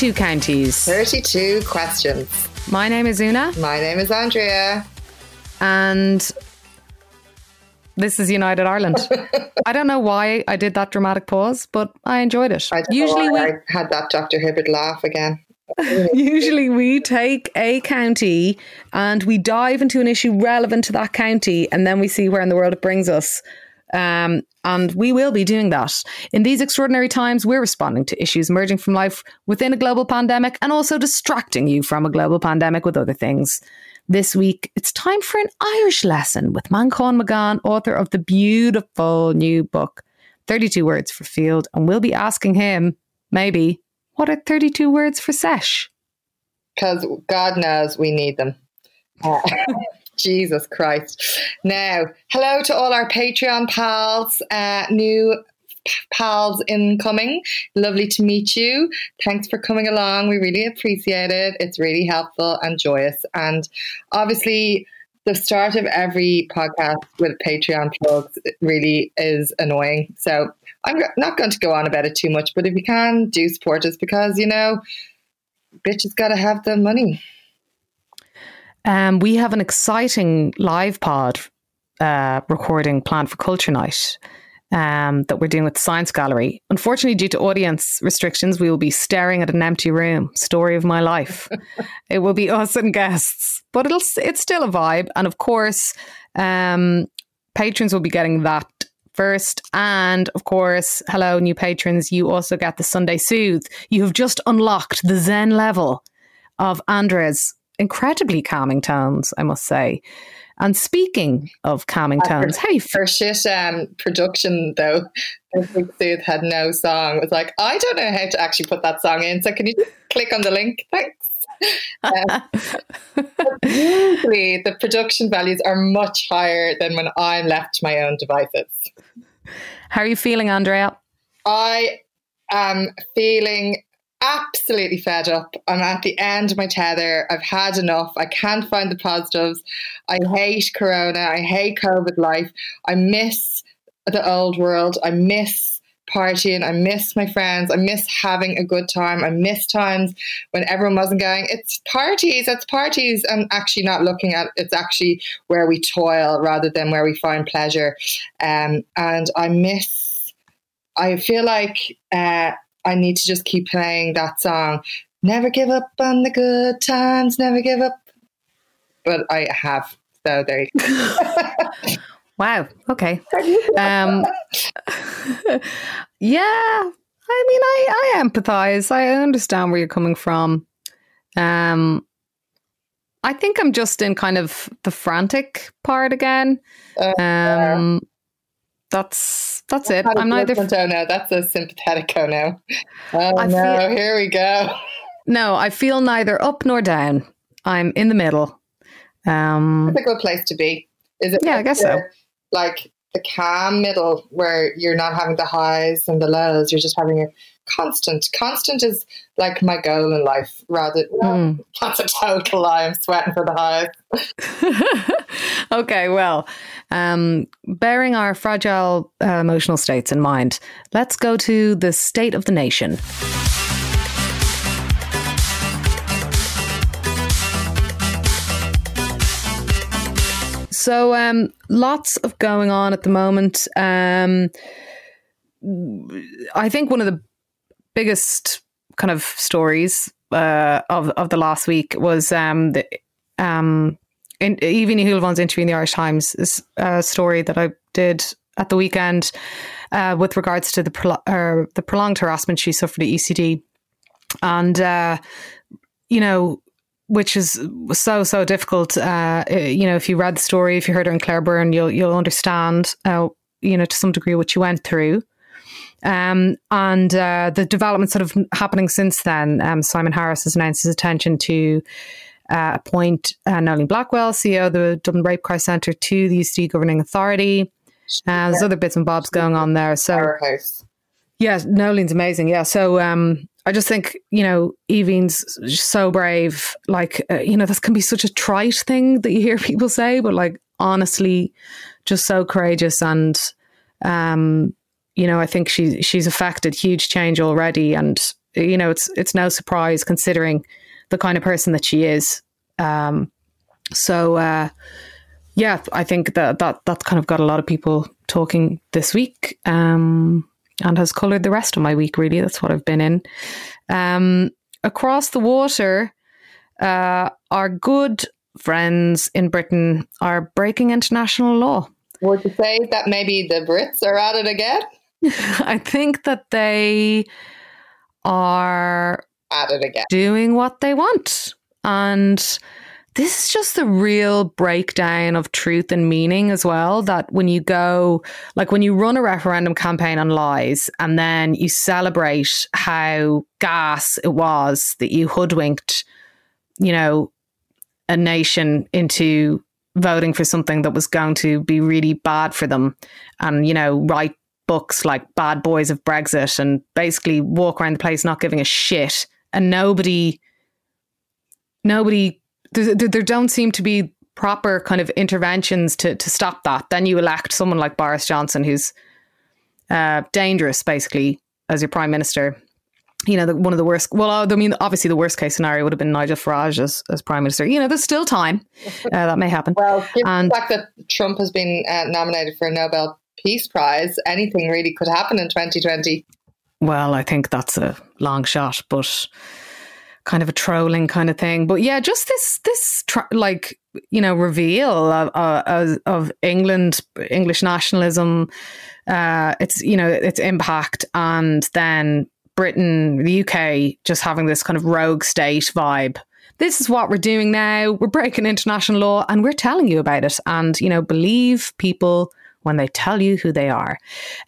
32 counties. 32 questions. My name is Una. My name is Andrea. And this is United Ireland. I don't know why I did that dramatic pause, but I enjoyed it. I usually we I had that Dr. Hibbert laugh again. usually we take a county and we dive into an issue relevant to that county and then we see where in the world it brings us. Um, and we will be doing that. In these extraordinary times, we're responding to issues emerging from life within a global pandemic and also distracting you from a global pandemic with other things. This week, it's time for an Irish lesson with Manchán Magan, author of the beautiful new book, 32 Words for Field. And we'll be asking him, maybe, what are 32 words for sesh? Because God knows we need them. Uh, Jesus Christ. Now, hello to all our Patreon pals, uh, new pals incoming. Lovely to meet you. Thanks for coming along. We really appreciate it. It's really helpful and joyous. And obviously, the start of every podcast with Patreon plugs really is annoying. So I'm not going to go on about it too much, but if you can, do support us because, you know, bitches got to have the money. Um, we have an exciting live pod uh, recording planned for Culture Night um, that we're doing with the Science Gallery. Unfortunately, due to audience restrictions, we will be staring at an empty room. Story of my life. it will be us and guests, but it'll it's still a vibe. And of course, um, patrons will be getting that first. And of course, hello, new patrons. You also get the Sunday Soothe. You have just unlocked the Zen level of Andrea's incredibly calming tones, I must say. And speaking of calming tones, hey, for shit um, production though, I think Sooth had no song. It was like, I don't know how to actually put that song in. So can you just click on the link? Thanks. um, usually the production values are much higher than when I'm left to my own devices. How are you feeling, Andrea? I am feeling absolutely fed up. I'm at the end of my tether. I've had enough. I can't find the positives. I hate Corona. I hate COVID life. I miss the old world. I miss partying. I miss my friends. I miss having a good time. I miss times when everyone wasn't going, it's parties, it's parties. I'm actually not looking at it's actually where we toil rather than where we find pleasure. Um, and I miss, I feel like, uh, I need to just keep playing that song. Never give up on the good times, never give up. But I have. So there you go. wow. Okay. Um, yeah. I mean, I, I empathize. I understand where you're coming from. Um, I think I'm just in kind of the frantic part again. Uh, um, that's that's it. I'm neither. F- oh no, that's a sympathetic oh no. Oh I no, feel, here we go. No, I feel neither up nor down. I'm in the middle. Um, it's a good place to be. Is it? Yeah, I guess so. Like the calm middle where you're not having the highs and the lows. You're just having a constant. Constant is like my goal in life. Rather, mm. that's a total lie. I'm sweating for the highs. okay, well, um, bearing our fragile uh, emotional states in mind, let's go to the state of the nation. So, um, lots of going on at the moment. Um, I think one of the biggest kind of stories uh, of of the last week was um, the um, in, Evie Ní interview in the Irish Times is a story that I did at the weekend uh, with regards to the pro- uh, the prolonged harassment she suffered at UCD, and uh, you know. Which is so so difficult. Uh, you know, if you read the story, if you heard her in Claire Byrne, you'll you'll understand. Uh, you know, to some degree, what she went through. Um, and uh, the developments sort of happening since then. Um, Simon Harris has announced his intention to uh, appoint uh, Blackwell, CEO of the Dublin Rape Crisis Centre, to the UCD governing authority. Uh, there's other bits and bobs going on there. So, Powerhouse. yeah, amazing. Yeah. So, um, I just think, you know, Evie's so brave. Like, uh, you know, this can be such a trite thing that you hear people say, but like, honestly, just so courageous. And, um, you know, I think she, she's affected huge change already. And you know, it's it's no surprise considering the kind of person that she is. Um, so uh, yeah, I think that that that kind of got a lot of people talking this week, um, and has coloured the rest of my week. Really, that's what I've been in. Um, across the water, uh, our good friends in Britain are breaking international law. Would you say that maybe the Brits are at it again? I think that they are at it again, doing what they want. And this is just the real breakdown of truth and meaning as well. That when you go, like when you run a referendum campaign on lies and then you celebrate how gas it was that you hoodwinked, you know, a nation into voting for something that was going to be really bad for them and, you know, write books like Bad Boys of Brexit and basically walk around the place not giving a shit. And nobody, nobody, there, there don't seem to be proper kind of interventions to, to stop that. Then you elect someone like Boris Johnson, who's uh, dangerous, basically, as your prime minister you know, the, one of the worst. Well, I mean, obviously, the worst case scenario would have been Nigel Farage as, as prime minister. You know, there's still time uh, that may happen. Well, given and, the fact that Trump has been uh, nominated for a Nobel Peace Prize, anything really could happen in 2020. Well, I think that's a long shot, but kind of a trolling kind of thing. But yeah, just this this like you know reveal of, of, of England English nationalism. Uh, it's you know its impact, and then Britain, the UK, just having this kind of rogue state vibe. This is what we're doing now. We're breaking international law and we're telling you about it. And, you know, believe people when they tell you who they are.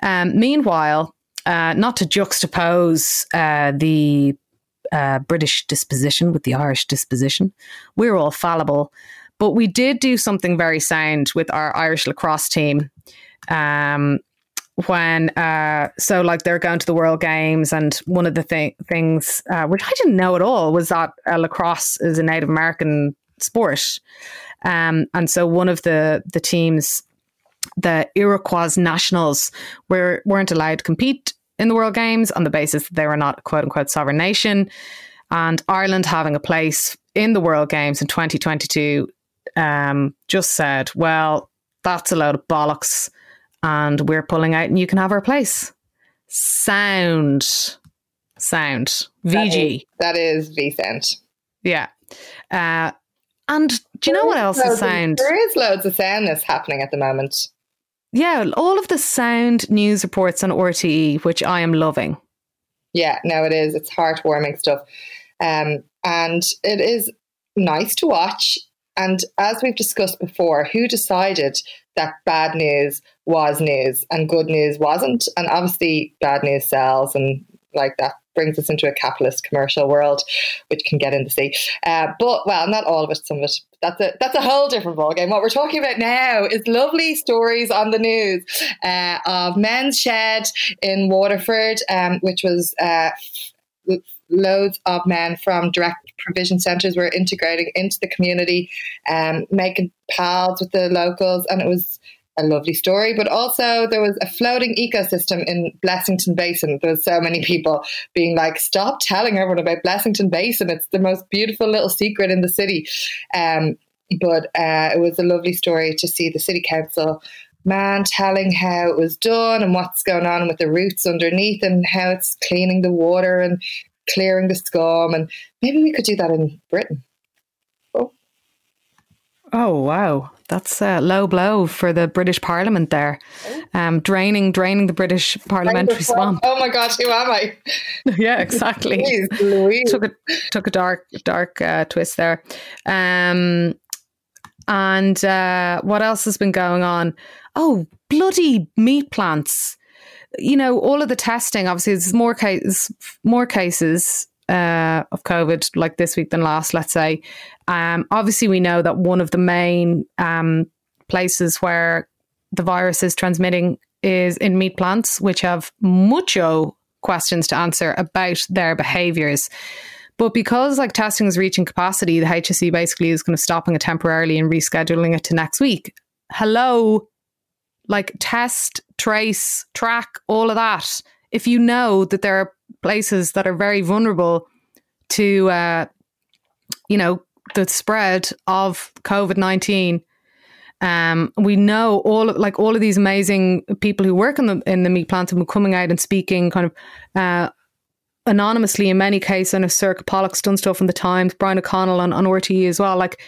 Um, meanwhile, uh, not to juxtapose uh, the uh, British disposition with the Irish disposition, we're all fallible. But we did do something very sound with our Irish lacrosse team. Um, when uh, so like they're going to the World Games, and one of the th- things uh, which I didn't know at all was that uh, lacrosse is a Native American sport, um, and so one of the the teams, the Iroquois Nationals, were weren't allowed to compete in the World Games on the basis that they were not a quote unquote sovereign nation, and Ireland having a place in the World Games in 2022 um, just said, well, that's a load of bollocks and we're pulling out and you can have our place. Sound. Sound. VG. That is, that is Vicent. Yeah. Uh, and do you know what else is sound? There is loads of soundness happening at the moment. Yeah, all of the sound news reports on RTE, which I am loving. Yeah, no, it is. It's heartwarming stuff. Um, and it is nice to watch. And as we've discussed before, who decided that bad news was news and good news wasn't. And obviously, bad news sells, and like that brings us into a capitalist commercial world, which can get in the sea. Uh, but well, not all of it. Some of it. That's a that's a whole different ballgame. What we're talking about now is lovely stories on the news uh, of Men's Shed in Waterford, um, which was. Uh, loads of men from direct provision centres were integrating into the community, um, making pals with the locals, and it was a lovely story. But also, there was a floating ecosystem in Blessington Basin. There so many people being like, "Stop telling everyone about Blessington Basin. It's the most beautiful little secret in the city." Um, but uh, it was a lovely story to see the city council man telling how it was done and what's going on with the roots underneath and how it's cleaning the water and clearing the scum. And maybe we could do that in Britain. Oh, wow. That's a low blow for the British Parliament there, um, draining, draining the British parliamentary swamp. Oh my gosh, who am I? yeah, exactly. Jeez. Took a took a dark, dark uh, twist there. Um, and uh, what else has been going on? Oh, bloody meat plants! you know, all of the testing, obviously, there's more cases, more cases uh, of COVID like this week than last, let's say. Um, obviously, we know that one of the main um, places where the virus is transmitting is in meat plants, which have mucho questions to answer about their behaviors. But because like testing is reaching capacity, the HSE basically is kind of stopping it temporarily and rescheduling it to next week. Hello, like test, trace, track, all of that. If you know that there are places that are very vulnerable to, uh, you know, the spread of COVID nineteen. Um, we know all of, like all of these amazing people who work in the in the meat plants have been coming out and speaking kind of uh, anonymously in many cases. I know Sorcha Pollak's done stuff in the Times, Brian O'Connell on, on RTE as well. Like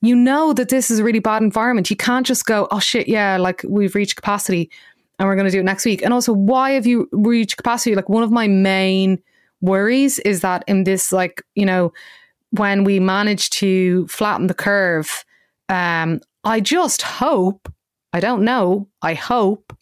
you know that this is a really bad environment. You can't just go, oh shit, yeah, like we've reached capacity and we're going to do it next week. And also, why have you reached capacity? Like one of my main worries is that in this, like you know, when we manage to flatten the curve, um, I just hope, I don't know, I hope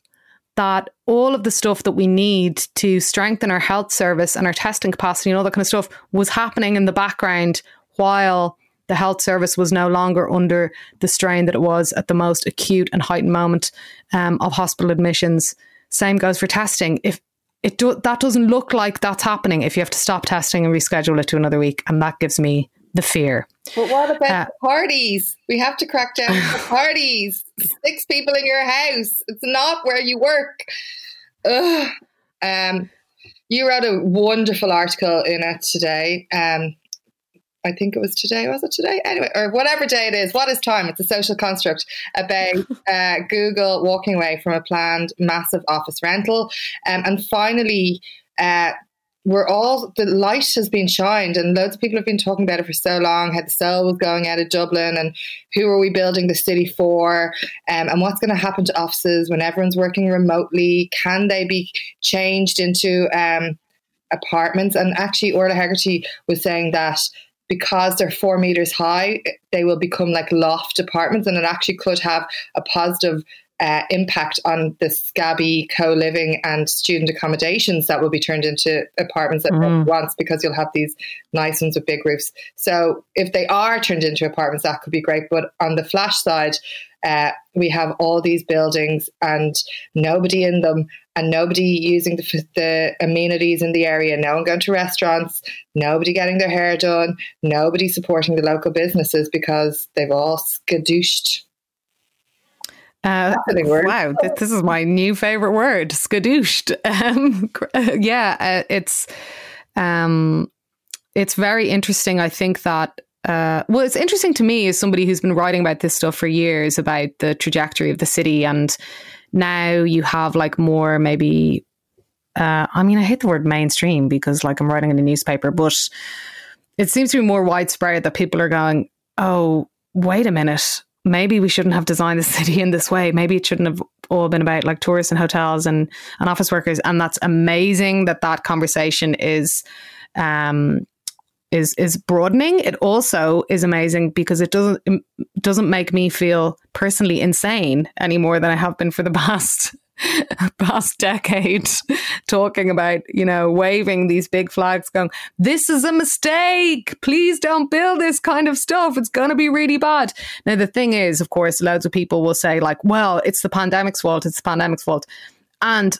that all of the stuff that we need to strengthen our health service and our testing capacity and all that kind of stuff was happening in the background while the health service was no longer under the strain that it was at the most acute and heightened moment um, of hospital admissions. Same goes for testing. If it do, that doesn't look like that's happening, if you have to stop testing and reschedule it to another week, and that gives me the fear. But what about uh, parties? We have to crack down on parties. Six people in your house. It's not where you work. Ugh. Um, you wrote a wonderful article in it today. Um, I think it was today. Was it today? Anyway, or whatever day it is. What is time? It's a social construct about uh, Google walking away from a planned massive office rental, um, and finally. Uh, we're all the light has been shined and loads of people have been talking about it for so long how the cell was going out of dublin and who are we building the city for um, and what's going to happen to offices when everyone's working remotely can they be changed into um, apartments and actually orla hegarty was saying that because they're four meters high, they will become like loft apartments, and it actually could have a positive uh, impact on the scabby co-living and student accommodations that will be turned into apartments at mm. once because you'll have these nice ones with big roofs. So if they are turned into apartments, that could be great. But on the flash side, uh, we have all these buildings and nobody in them and nobody using the, the amenities in the area, no one going to restaurants, nobody getting their hair done, nobody supporting the local businesses because they've all skadooshed. Uh, wow, this is my new favorite word, skadooshed. Um, yeah, uh, it's um, it's very interesting. I think that uh, well, it's interesting to me as somebody who's been writing about this stuff for years about the trajectory of the city and now you have like more maybe uh, I mean I hate the word mainstream because like I'm writing in a newspaper, but it seems to be more widespread that people are going, Oh, wait a minute, maybe we shouldn't have designed the city in this way. Maybe it shouldn't have all been about like tourists and hotels and, and office workers. And that's amazing that that conversation is um, is is broadening. It also is amazing because it doesn't it doesn't make me feel personally insane any more than I have been for the past past decade talking about you know waving these big flags going this is a mistake. Please don't build this kind of stuff. It's going to be really bad. Now the thing is of course loads of people will say like well it's the pandemic's fault. It's the pandemic's fault. And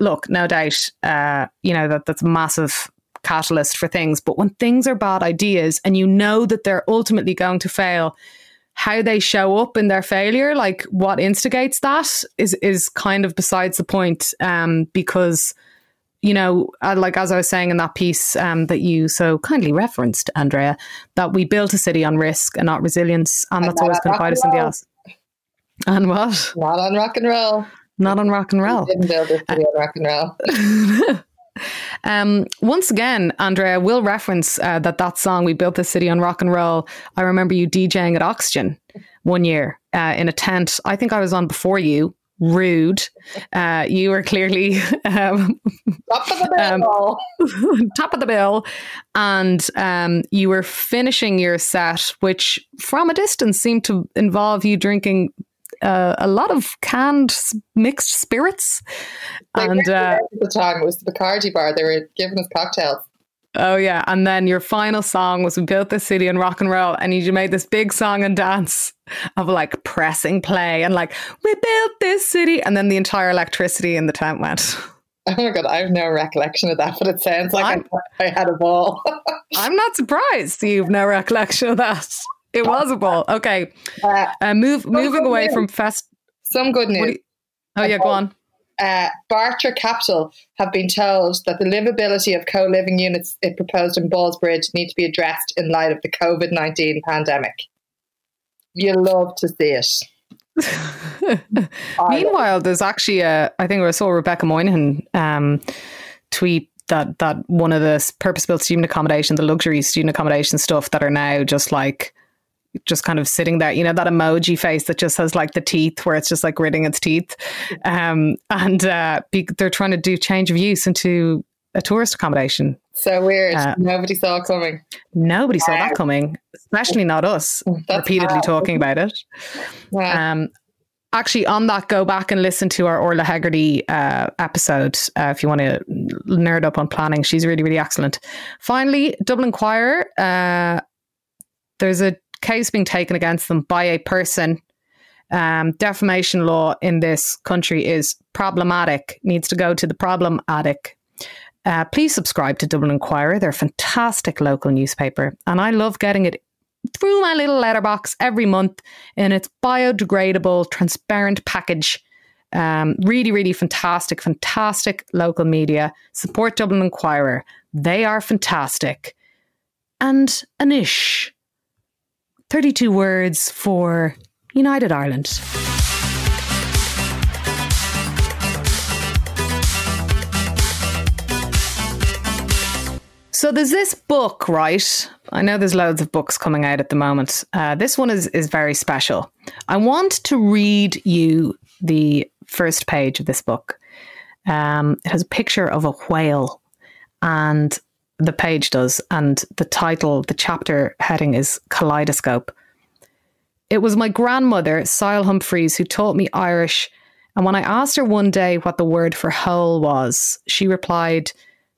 look no doubt uh, you know that that's massive catalyst for things. But when things are bad ideas and you know that they're ultimately going to fail, how they show up in their failure, like what instigates that, is is kind of besides the point. Um, because you know, uh, like as I was saying in that piece um, that you so kindly referenced, Andrea, that we built a city on risk and not resilience, and, and that's always going to bite us in the ass. And what? Not on rock and roll. Not on rock and roll. We didn't build a city on rock and roll. Um, once again, Andrea, will reference uh, that that song "We Built the City on Rock and Roll." I remember you DJing at Oxygen one year uh, in a tent. I think I was on before you. Rude. Uh, you were clearly um, top of the bill. Um, top of the bill, and um, you were finishing your set, which from a distance seemed to involve you drinking uh, a lot of canned mixed spirits. and uh, the time it was the Bacardi bar. They were giving us cocktails. Oh yeah, and then your final song was "We Built This City on Rock and Roll," and you made this big song and dance of like pressing play and like "We built this city," and then the entire electricity in the tent went. Oh my god, I have no recollection of that, but it sounds like I, I had a ball. I'm not surprised you've no recollection of that. It was a ball. Okay. Uh, uh, move, moving away news. from fest. Some good news. You, oh, yeah, go on. uh, Bartra Capital have been told that the livability of co-living units it proposed in Ballsbridge need to be addressed in light of the COVID nineteen pandemic. You love to see it. Meanwhile, there's actually a I think I saw Rebecca Moynihan um, tweet that that one of the purpose-built student accommodation, the luxury student accommodation stuff that are now just like just kind of sitting there, you know, that emoji face that just has like the teeth where it's just like gritting its teeth. Um, and uh, be, they're trying to do change of use into a tourist accommodation. So weird. Uh, Nobody saw it coming. Nobody saw that coming, especially not us, That's repeatedly talking about it. Yeah. Um, actually, on that, go back and listen to our Orla Hegarty uh, episode uh, if you want to nerd up on planning. She's really, really excellent. Finally, Dublin Inquirer. Uh, there's a case being taken against them by a person. Um, defamation law in this country is problematic, needs to go to the problem attic. Uh, please subscribe to Dublin Inquirer. They're a fantastic local newspaper, and I love getting it through my little letterbox every month in its biodegradable, transparent package. Um, really, really fantastic, fantastic local media. Support Dublin Inquirer. They are fantastic. And Anish, 32 words for United Ireland. So there's this book, right? I know there's loads of books coming out at the moment. Uh, this one is is very special. I want to read you the first page of this book. Um, it has a picture of a whale, and the page does, and the title, the chapter heading is Kaleidoscope. It was my grandmother, Sile Humphreys, who taught me Irish, and when I asked her one day what the word for hole was, she replied,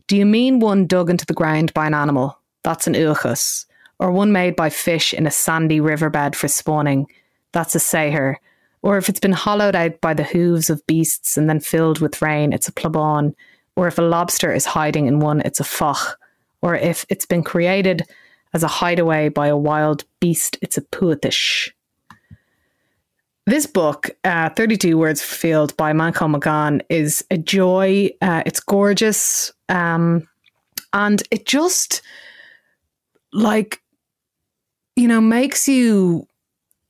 Do you mean one dug into the ground by an animal? That's an uachas. Or one made by fish in a sandy riverbed for spawning? That's a seher. Or if it's been hollowed out by the hooves of beasts and then filled with rain, it's a plabon. Or if a lobster is hiding in one, it's a foch or if it's been created as a hideaway by a wild beast, it's a puatish. This book, uh, 32 Words for Field by Manchán Magan, is a joy. Uh, it's gorgeous. Um, and it just, like, you know, makes you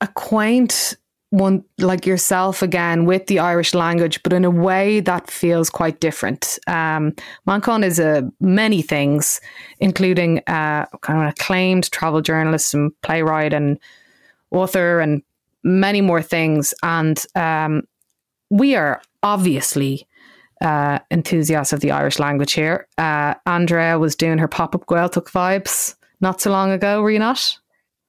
acquaint one like yourself again with the Irish language, but in a way that feels quite different. Um, Manchán is a many things, including uh, kind of an acclaimed travel journalist and playwright and author and many more things. And um, we are obviously uh, enthusiasts of the Irish language here. Uh, Andrea was doing her pop up Gaeltacht vibes not so long ago, were you not?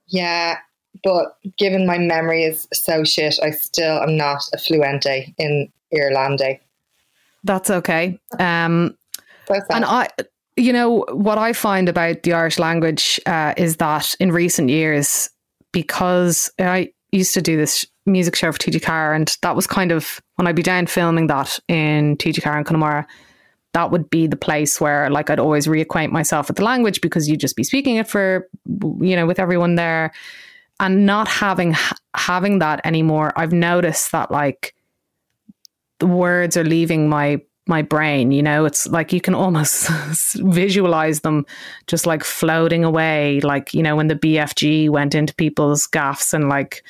Yeah, but given my memory is so shit, I still am not a fluente in Irlande. That's okay. Um, and I, you know, what I find about the Irish language uh, is that in recent years, because I used to do this music show for TG4, and that was kind of when I'd be down filming that in TG4 and Connemara, that would be the place where like I'd always reacquaint myself with the language because you'd just be speaking it for, you know, with everyone there and not having having that anymore i've noticed that like the words are leaving my my brain you know? It's like you can almost visualize them just like floating away like you know when the bfg went into people's gaffs and like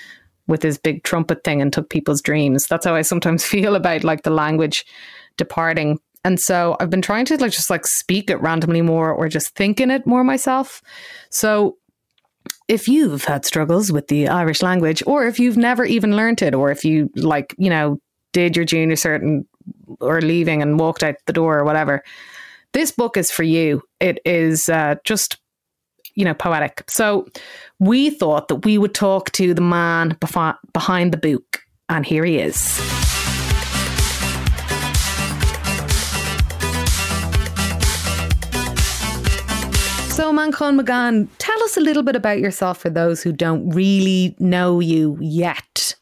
with his big trumpet thing and took people's dreams. That's how i sometimes feel about like the language departing. And so i've been trying to like just like speak it randomly more or just think in it more myself. So if you've had struggles with the Irish language, or if you've never even learned it, or if you like, you know, did your junior cert and, or leaving and walked out the door or whatever, this book is for you. It is uh, just, you know, poetic. So we thought that we would talk to the man behind the book, and here he is. So, Manchán Magan, tell us a little bit about yourself for those who don't really know you yet.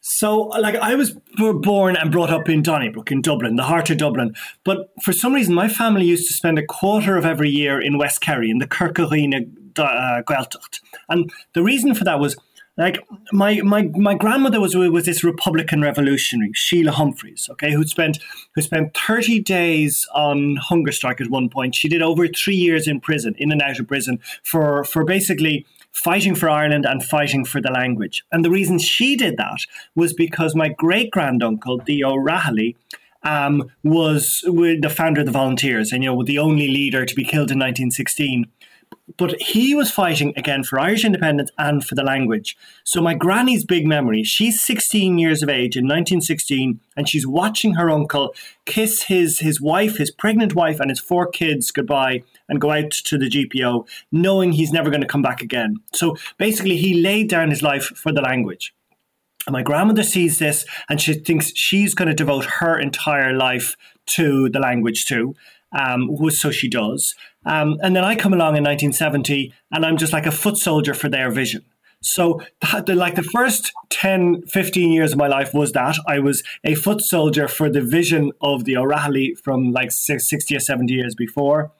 So, like, I was born and brought up in Donnybrook in Dublin, the heart of Dublin. But for some reason, my family used to spend a quarter of every year in West Kerry, in the Kirk Arena uh. And the reason for that was like my my my grandmother was was this Republican revolutionary, Sheila Humphreys, okay, who spent who spent thirty days on hunger strike at one point. She did over three years in prison, in and out of prison, for for basically fighting for Ireland and fighting for the language. And the reason she did that was because my great granduncle, the O'Rahilly, um, was the founder of the Volunteers, and you know the only leader to be killed in 1916 but he was fighting again for Irish independence and for the language. So my granny's big memory, she's 16 years of age in 1916 and she's watching her uncle kiss his his wife, his pregnant wife and his four kids goodbye and go out to the GPO knowing he's never going to come back again. So basically he laid down his life for the language. And my grandmother sees this and she thinks she's going to devote her entire life to the language too um, so she does. Um, and then I come along in 1970 and I'm just like a foot soldier for their vision. So, the, like the first 10, 15 years of my life was that I was a foot soldier for the vision of the O'Rahilly from like 60 or 70 years before.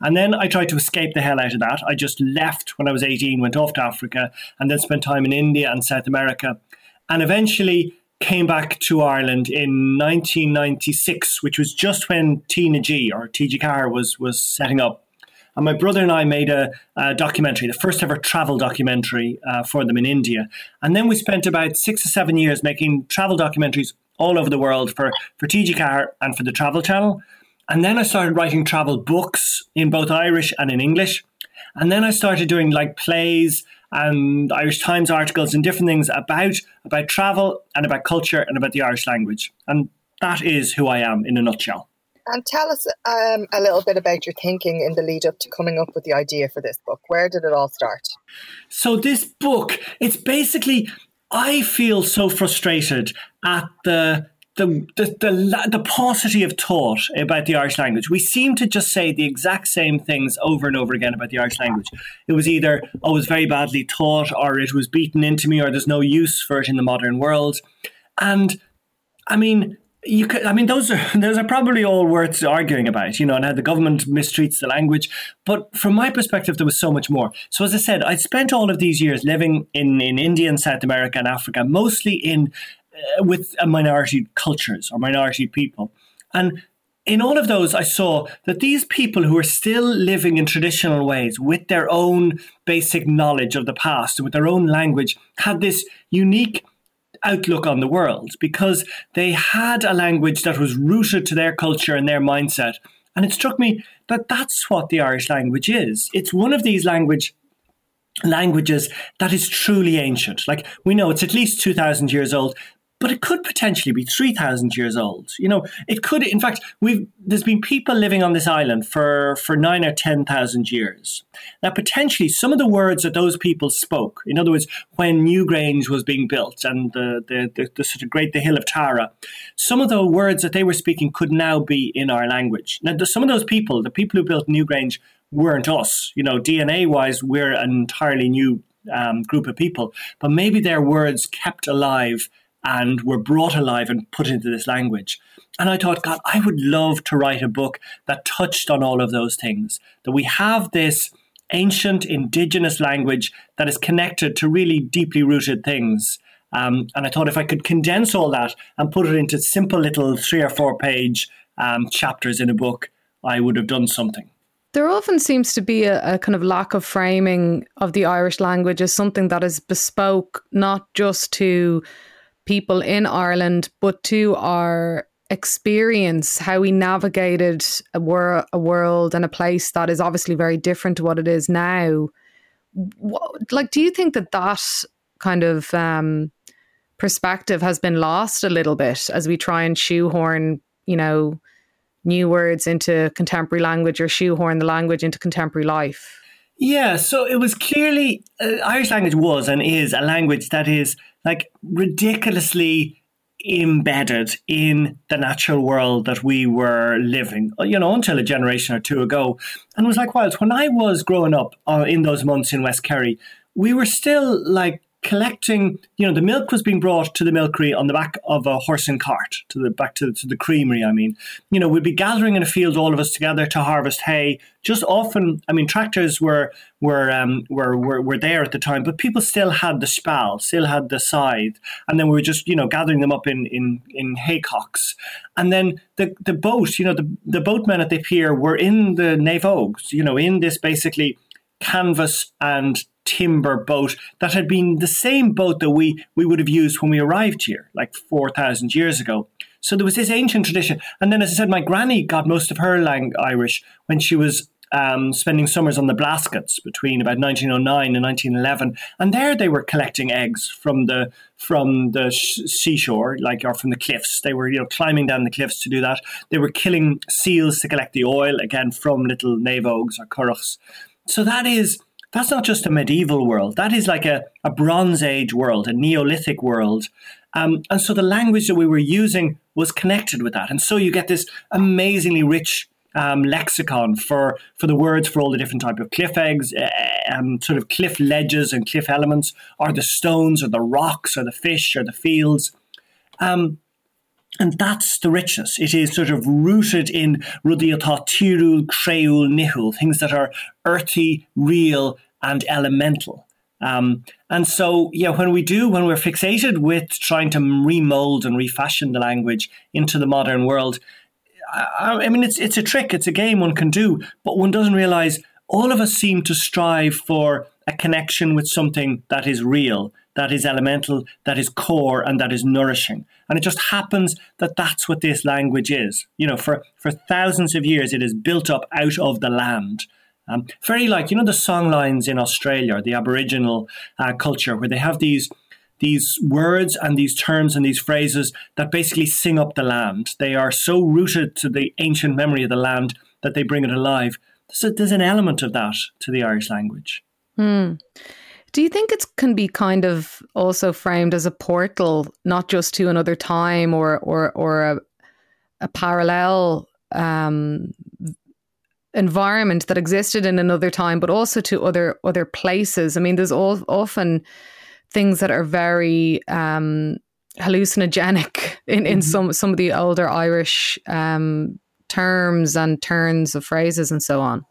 And then I tried to escape the hell out of that. I just left when I was 18, went off to Africa, and then spent time in India and South America. And eventually, came back to Ireland in 1996, which was just when TnaG or TG Ceathair was was setting up. And my brother and I made a, a documentary, the first ever travel documentary uh, for them in India. And then we spent about six or seven years making travel documentaries all over the world for, for TG Ceathair and for the Travel Channel. And then I started writing travel books in both Irish and in English. And then I started doing like plays and Irish Times articles and different things about about travel and about culture and about the Irish language. And that is who I am in a nutshell. And tell us um, a little bit about your thinking in the lead up to coming up with the idea for this book. Where did it all start? So, this book, it's basically, I feel so frustrated at the the, the, the, the paucity of thought about the Irish language. We seem to just say the exact same things over and over again about the Irish language. It was either, oh, it was very badly taught, or it was beaten into me, or there's no use for it in the modern world. And I mean, you could, I mean, those are those are probably all worth arguing about, you know, and how the government mistreats the language. But from my perspective, there was so much more. So as I said, I spent all of these years living in in India and South America and Africa, mostly in uh, with minority cultures or minority people. And in all of those, I saw that these people who are still living in traditional ways with their own basic knowledge of the past and with their own language had this unique outlook on the world because they had a language that was rooted to their culture and their mindset. And it struck me that that's what the Irish language is. It's one of these language languages that is truly ancient. Like we know it's at least 2000 years old, but it could potentially be 3000 years old. You know it could in fact we've there's been people living on this island for for 9 or 10,000 years. Now potentially some of the words that those people spoke in other words when Newgrange was being built and the the, the, the sort of great the hill of Tara some of the words that they were speaking could now be in our language. Now some of those people the people who built Newgrange weren't us. You know DNA wise we're an entirely new um, group of people. But maybe their words kept alive and were brought alive and put into this language. And I thought, God, I would love to write a book that touched on all of those things. That we have this ancient indigenous language that is connected to really deeply rooted things. Um, and I thought if I could condense all that and put it into simple little three or four page um, chapters in a book, I would have done something. There often seems to be a, a, kind of lack of framing of the Irish language as something that is bespoke, not just to people in Ireland, but to our experience, how we navigated a, wor- a world and a place that is obviously very different to what it is now. What, like, do you think that that kind of um, perspective has been lost a little bit as we try and shoehorn, you know, new words into contemporary language or shoehorn the language into contemporary life? Yeah, so it was clearly uh, Irish language was and is a language that is like ridiculously embedded in the natural world that we were living, you know, until a generation or two ago. And was like, well, when I was growing up uh, in those months in West Kerry, we were still like collecting, you know, the milk was being brought to the milkery on the back of a horse and cart, to the back to, to the creamery, I mean. You know, we'd be gathering in a field, all of us together to harvest hay. Just often, I mean, tractors were were um, were, were were there at the time, but people still had the spal, still had the scythe, and then we were just, you know, gathering them up in in in haycocks. And then the the boat, you know, the the boatmen at the pier were in the navogues, you know, in this basically canvas and timber boat that had been the same boat that we, we would have used when we arrived here, like 4,000 years ago. So there was this ancient tradition. And then, as I said, my granny got most of her lang- Irish when she was um, spending summers on the Blaskets between about 1909 and 1911, and there they were collecting eggs from the from the sh- seashore, like or from the cliffs. They were you know climbing down the cliffs to do that. They were killing seals to collect the oil again from little navogues or curraghs. So that is that's not just a medieval world. That is like a, a Bronze Age world, a Neolithic world. Um, and so the language that we were using was connected with that. And so you get this amazingly rich um, lexicon for, for the words for all the different type of cliff eggs, uh, um, sort of cliff ledges and cliff elements, or the stones, or the rocks, or the fish, or the fields. Um, and that's the richness. It is sort of rooted in rudiatá tirul, nihul, things that are earthy, real, and elemental. Um, and so, yeah, when we do, when we're fixated with trying to remold and refashion the language into the modern world, I, I mean, it's it's a trick, it's a game one can do, but one doesn't realize all of us seem to strive for a connection with something that is real, that is elemental, that is core, and that is nourishing. And it just happens that that's what this language is. You know, for, for thousands of years, it is built up out of the land. Um, very like, you know, the songlines in Australia, the Aboriginal uh, culture, where they have these these words and these terms and these phrases that basically sing up the land. They are so rooted to the ancient memory of the land that they bring it alive. So there's an element of that to the Irish language. Hmm. Do you think it can be kind of also framed as a portal, not just to another time or or or a, a parallel um, environment that existed in another time, but also to other other places? I mean, there's all, often things that are very um, hallucinogenic in, in mm-hmm. some some of the older Irish um, terms and turns of phrases and so on.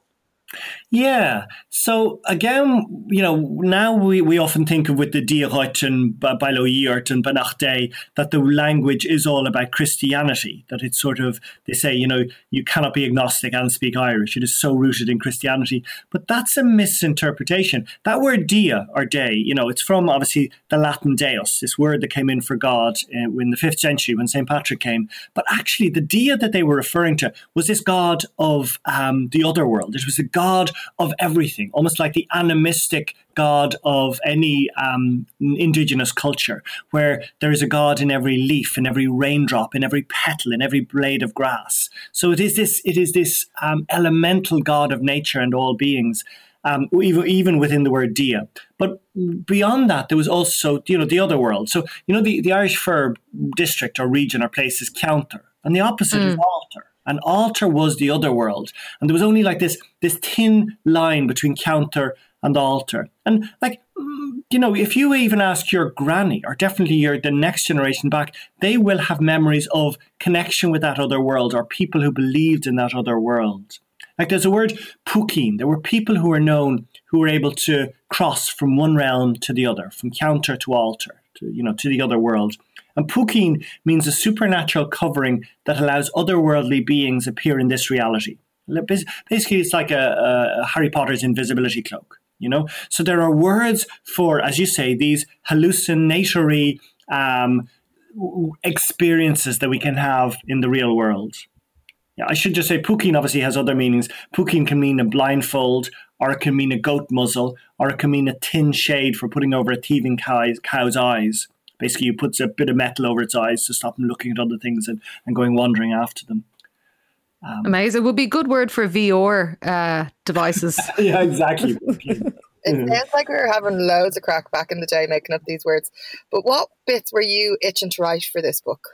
Yeah. So again, you know, now we, we often think of with the Diachot and Bailoirt and Banachde that the language is all about Christianity, that it's sort of, they say, you know, you cannot be agnostic and speak Irish. It is so rooted in Christianity. But that's a misinterpretation. That word dia or day, you know, it's from obviously the Latin deus, this word that came in for God uh, in the fifth century when St. Patrick came. But actually, the dia that they were referring to was this God of um, the other world. It was a God of everything, almost like the animistic God of any um, indigenous culture, where there is a God in every leaf, in every raindrop, in every petal, in every blade of grass. So it is this, it is this um, elemental God of nature and all beings. Um, even, even within the word dia. But beyond that, there was also, you know, the other world. So, you know, the, the Irish Fir district or region or place is ceantar, and the opposite mm. is alltar. And alltar was the other world. And there was only like this this thin line between ceantar and alltar. And like you know, if you even ask your granny or definitely your the next generation back, they will have memories of connection with that other world or people who believed in that other world. Like there's a word pukin. There were people who were known who were able to cross from one realm to the other, from ceantar to alltar, to you know, to the other world. And Pukin means a supernatural covering that allows otherworldly beings appear in this reality. Basically, it's like a, a Harry Potter's invisibility cloak. You know, so there are words for, as you say, these hallucinatory um, experiences that we can have in the real world. Yeah, I should just say Pukin obviously has other meanings. Pukin can mean a blindfold, or it can mean a goat muzzle, or it can mean a tin shade for putting over a thieving cow's, cow's eyes basically he puts a bit of metal over its eyes to stop them looking at other things and, and going wandering after them. Um, Amazing. Would be a good word for VR uh, devices. yeah, exactly. It sounds like we were having loads of crack back in the day making up these words. But what bits were you itching to write for this book?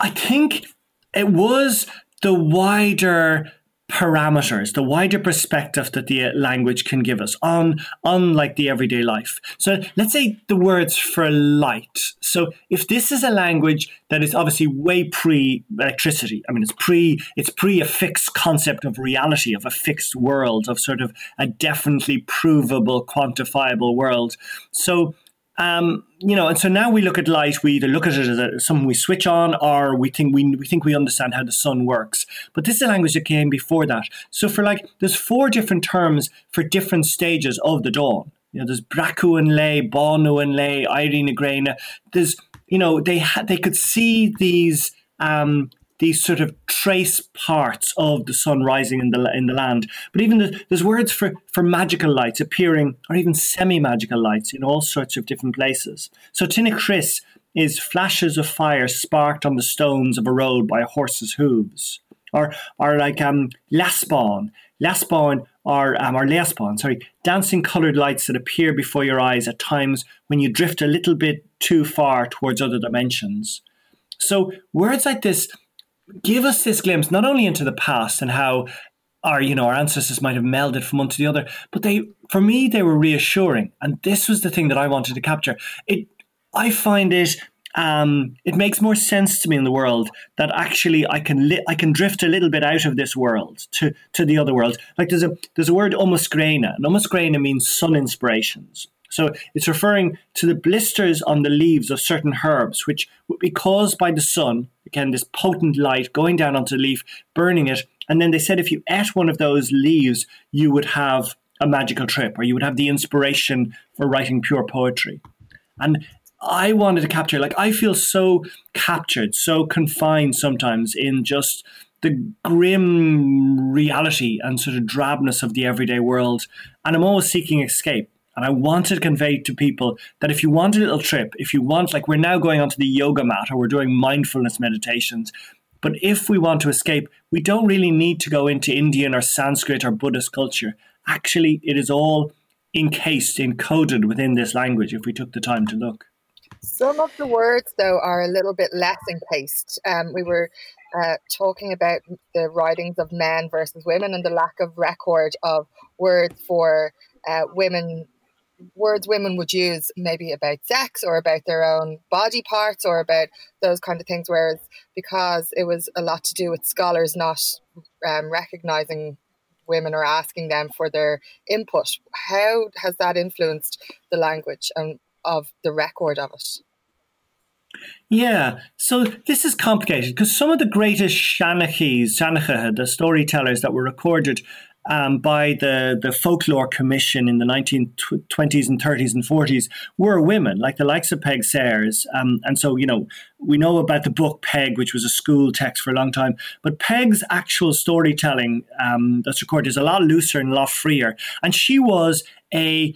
I think it was the wider parameters, the wider perspective that the uh, language can give us on, on like the everyday life. So let's say the words for light. So if this is a language that is obviously way pre electricity, I mean, it's pre, it's pre a fixed concept of reality, of a fixed world, of sort of a definitely provable, quantifiable world. So um, you know, and so now we look at light. We either look at it as a, something we switch on, or we think we we think we understand how the sun works. But this is a language that came before that. So for like, there's four different terms for different stages of the dawn. You know, there's Breacadh an lae, Bánú an lae, Irene Graina. There's, you know, they had they could see these um, these sort of trace parts of the sun rising in the in the land. But even the, there's words for for magical lights appearing, or even semi magical lights in all sorts of different places. So Tina Chris is flashes of fire sparked on the stones of a road by a horse's hooves, or or like um Laspawn. Laspawn are um, or Laspawn, sorry, dancing coloured lights that appear before your eyes at times when you drift a little bit too far towards other dimensions. So words like this give us this glimpse not only into the past and how our you know our ancestors might have melded from one to the other but they for me they were reassuring and this was the thing that i wanted to capture it i find it um, it makes more sense to me in the world that actually I can li- I can drift a little bit out of this world to to the other world. Like there's a there's a word umusgrena, and umusgrena means sun inspirations. So it's referring to the blisters on the leaves of certain herbs, which would be caused by the sun, again, this potent light going down onto the leaf, burning it. And then they said if you ate one of those leaves, you would have a magical trip or you would have the inspiration for writing pure poetry. And I wanted to capture, like, I feel so captured, so confined sometimes in just the grim reality and sort of drabness of the everyday world. And I'm always seeking escape. And I wanted to convey to people that if you want a little trip, if you want, like we're now going onto the yoga mat or we're doing mindfulness meditations, but if we want to escape, we don't really need to go into Indian or Sanskrit or Buddhist culture. Actually, it is all encased, encoded within this language if we took the time to look. Some of the words, though, are a little bit less encased. Um, we were uh, talking about the writings of men versus women and the lack of record of words for uh, women words women would use maybe about sex or about their own body parts or about those kind of things whereas because it was a lot to do with scholars not um, recognizing women or asking them for their input how has that influenced the language and of the record of it? Yeah, so this is complicated because some of the greatest Shanachis, Shanacha, the storytellers that were recorded um, by the, the Folklore Commission in the 1920s and 30s and 40s were women, like the likes of Peig Sayers. Um, and so, you know, we know about the book Peig, which was a school text for a long time, but Peig's actual storytelling um, that's recorded is a lot looser and a lot freer. And she was a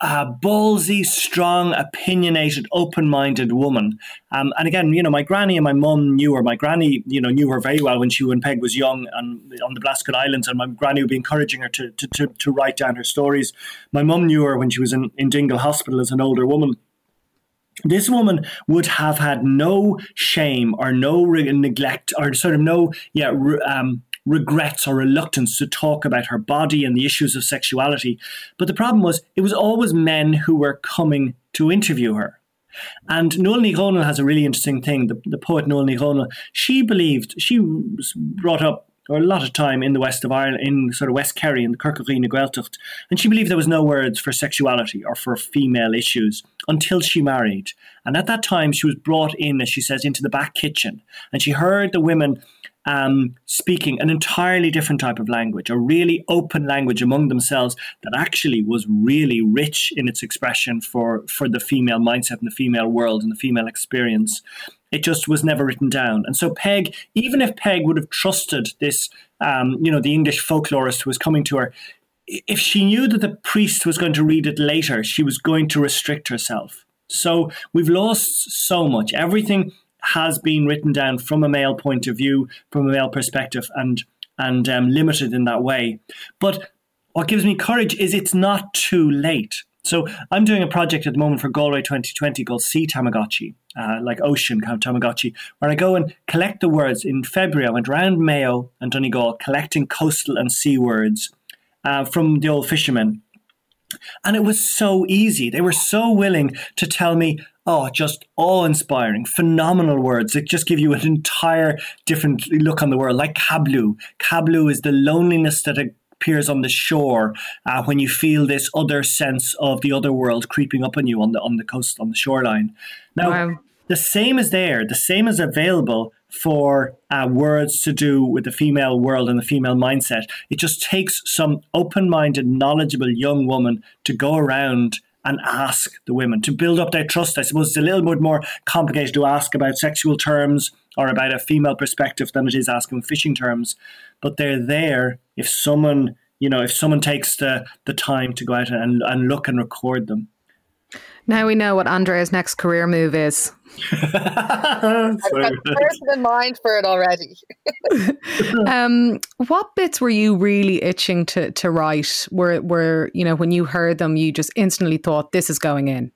uh, ballsy, strong, opinionated, open-minded woman. Um, and again, you know, my granny and my mum knew her. My granny, you know, knew her very well when she when Peig was young and on the Blasket Islands, and my granny would be encouraging her to, to, to, to write down her stories. My mum knew her when she was in, in Dingle Hospital as an older woman. This woman would have had no shame or no re- neglect or sort of no, yeah, um, regrets or reluctance to talk about her body and the issues of sexuality. But the problem was, it was always men who were coming to interview her. And Ní Dhomhnaill has a really interesting thing. The, the poet Ní Dhomhnaill, she believed, she was brought up or a lot of time in the west of Ireland, in sort of West Kerry, in the Corca Dhuibhne Gaeltacht, and she believed there was no words for sexuality or for female issues until she married. And at that time, she was brought in, as she says, into the back kitchen, and she heard the women um, speaking an entirely different type of language, a really open language among themselves that actually was really rich in its expression for, for the female mindset and the female world and the female experience. It just was never written down. And so Peig, even if Peig would have trusted this, um, you know, the English folklorist who was coming to her, if she knew that the priest was going to read it later, she was going to restrict herself. So we've lost so much. Everything has been written down from a male point of view, from a male perspective, and and um, limited in that way. But what gives me courage is it's not too late. So I'm doing a project at the moment for Galway 2020 called Sea Tamagotchi, uh, like ocean kind of Tamagotchi, where I go and collect the words. In February, I went around Mayo and Donegal collecting coastal and sea words uh, from the old fishermen. And it was so easy. They were so willing to tell me, oh, just awe inspiring, phenomenal words that just give you an entire different look on the world, like Cablu. Cablu is the loneliness that appears on the shore uh, when you feel this other sense of the other world creeping up on you on the on the coast on the shoreline. Now, wow. the same is there. The same is available for uh, words to do with the female world and the female mindset. It just takes some open-minded, knowledgeable young woman to go around and ask the women to build up their trust. I suppose it's a little bit more complicated to ask about sexual terms or about a female perspective than it is asking fishing terms, but they're there if someone you know if someone takes the the time to go out and, and look and record them. Now we know what Andrea's next career move is. I've got a person in mind for it already. um, what bits were you really itching to to write? Were were you know when you heard them, you just instantly thought this is going in.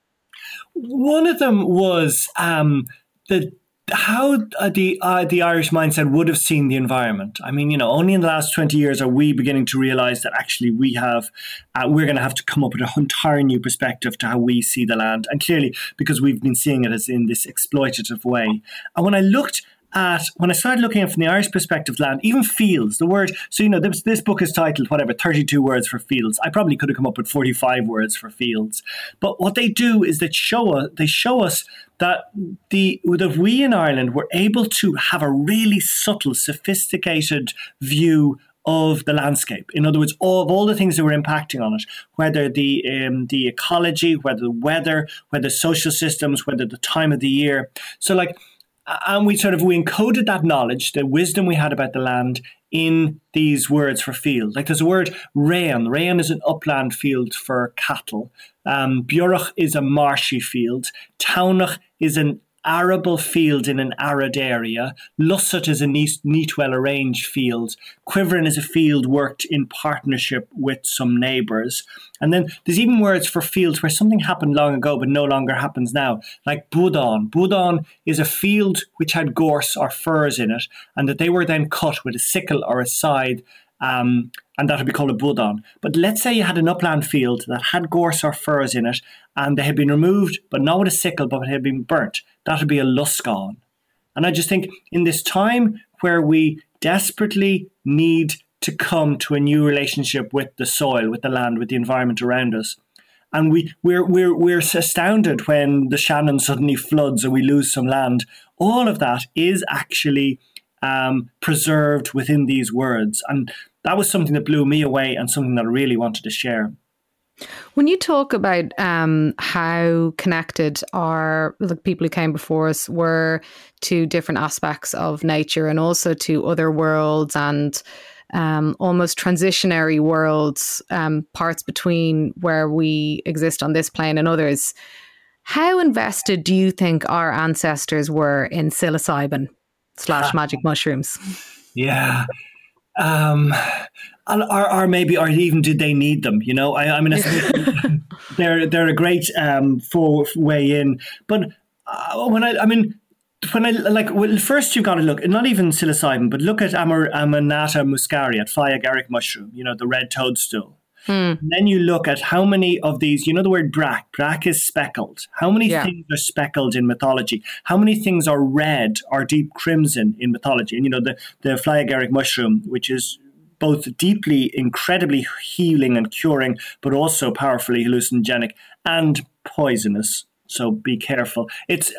One of them was um, the how uh, the uh, the Irish mindset would have seen the environment. I mean, you know, only in the last twenty years are we beginning to realize that actually we have uh, we're going to have to come up with an entire new perspective to how we see the land, and clearly because we've been seeing it as in this exploitative way. And when I looked at when I started looking at from the Irish perspective land, even fields, the word. So you know, this, this book is titled whatever thirty two words for fields. I probably could have come up with forty five words for fields, but what they do is they show us they show us that the that we in Ireland were able to have a really subtle, sophisticated view of the landscape. In other words, all of all the things that were impacting on it, whether the um, the ecology, whether the weather, whether social systems, whether the time of the year. So like and we sort of we encoded that knowledge, the wisdom we had about the land in these words for field. Like there's a word rain. Rain is an upland field for cattle. Um, is a marshy field. Taunach is an arable field in an arid area. Lusset is a neat, neat, well arranged field. Quivering is a field worked in partnership with some neighbours. And then there's even words for fields where something happened long ago but no longer happens now, like Budon. Budon is a field which had gorse or furze in it, and that they were then cut with a sickle or a scythe um, and that would be called a budon. But let's say you had an upland field that had gorse or furze in it, and they had been removed, but not with a sickle, but had been burnt. That would be a luscon. And I just think in this time where we desperately need to come to a new relationship with the soil, with the land, with the environment around us. And we, we're, we're, we're astounded when the Shannon suddenly floods and we lose some land. All of that is actually um, preserved within these words. And that was something that blew me away and something that I really wanted to share. When you talk about um, how connected our the people who came before us were to different aspects of nature and also to other worlds and um, almost transitionary worlds, um, parts between where we exist on this plane and others, how invested do you think our ancestors were in psilocybin slash magic mushrooms? Yeah, um, or, or maybe, or even did they need them? You know, I, I mean, they're they're a great um, for way in, but uh, when I, I mean, when I like, well, first you've got to look, not even psilocybin, but look at Amar, Amanita muscaria, fly agaric mushroom. You know, the red toadstool. Hmm. Then you look at how many of these, you know, the word brack, brack is speckled. How many yeah. things are speckled in mythology? How many things are red or deep crimson in mythology? And, you know, the, the fly agaric mushroom, which is both deeply, incredibly healing and curing, but also powerfully hallucinogenic and poisonous so be careful. It's,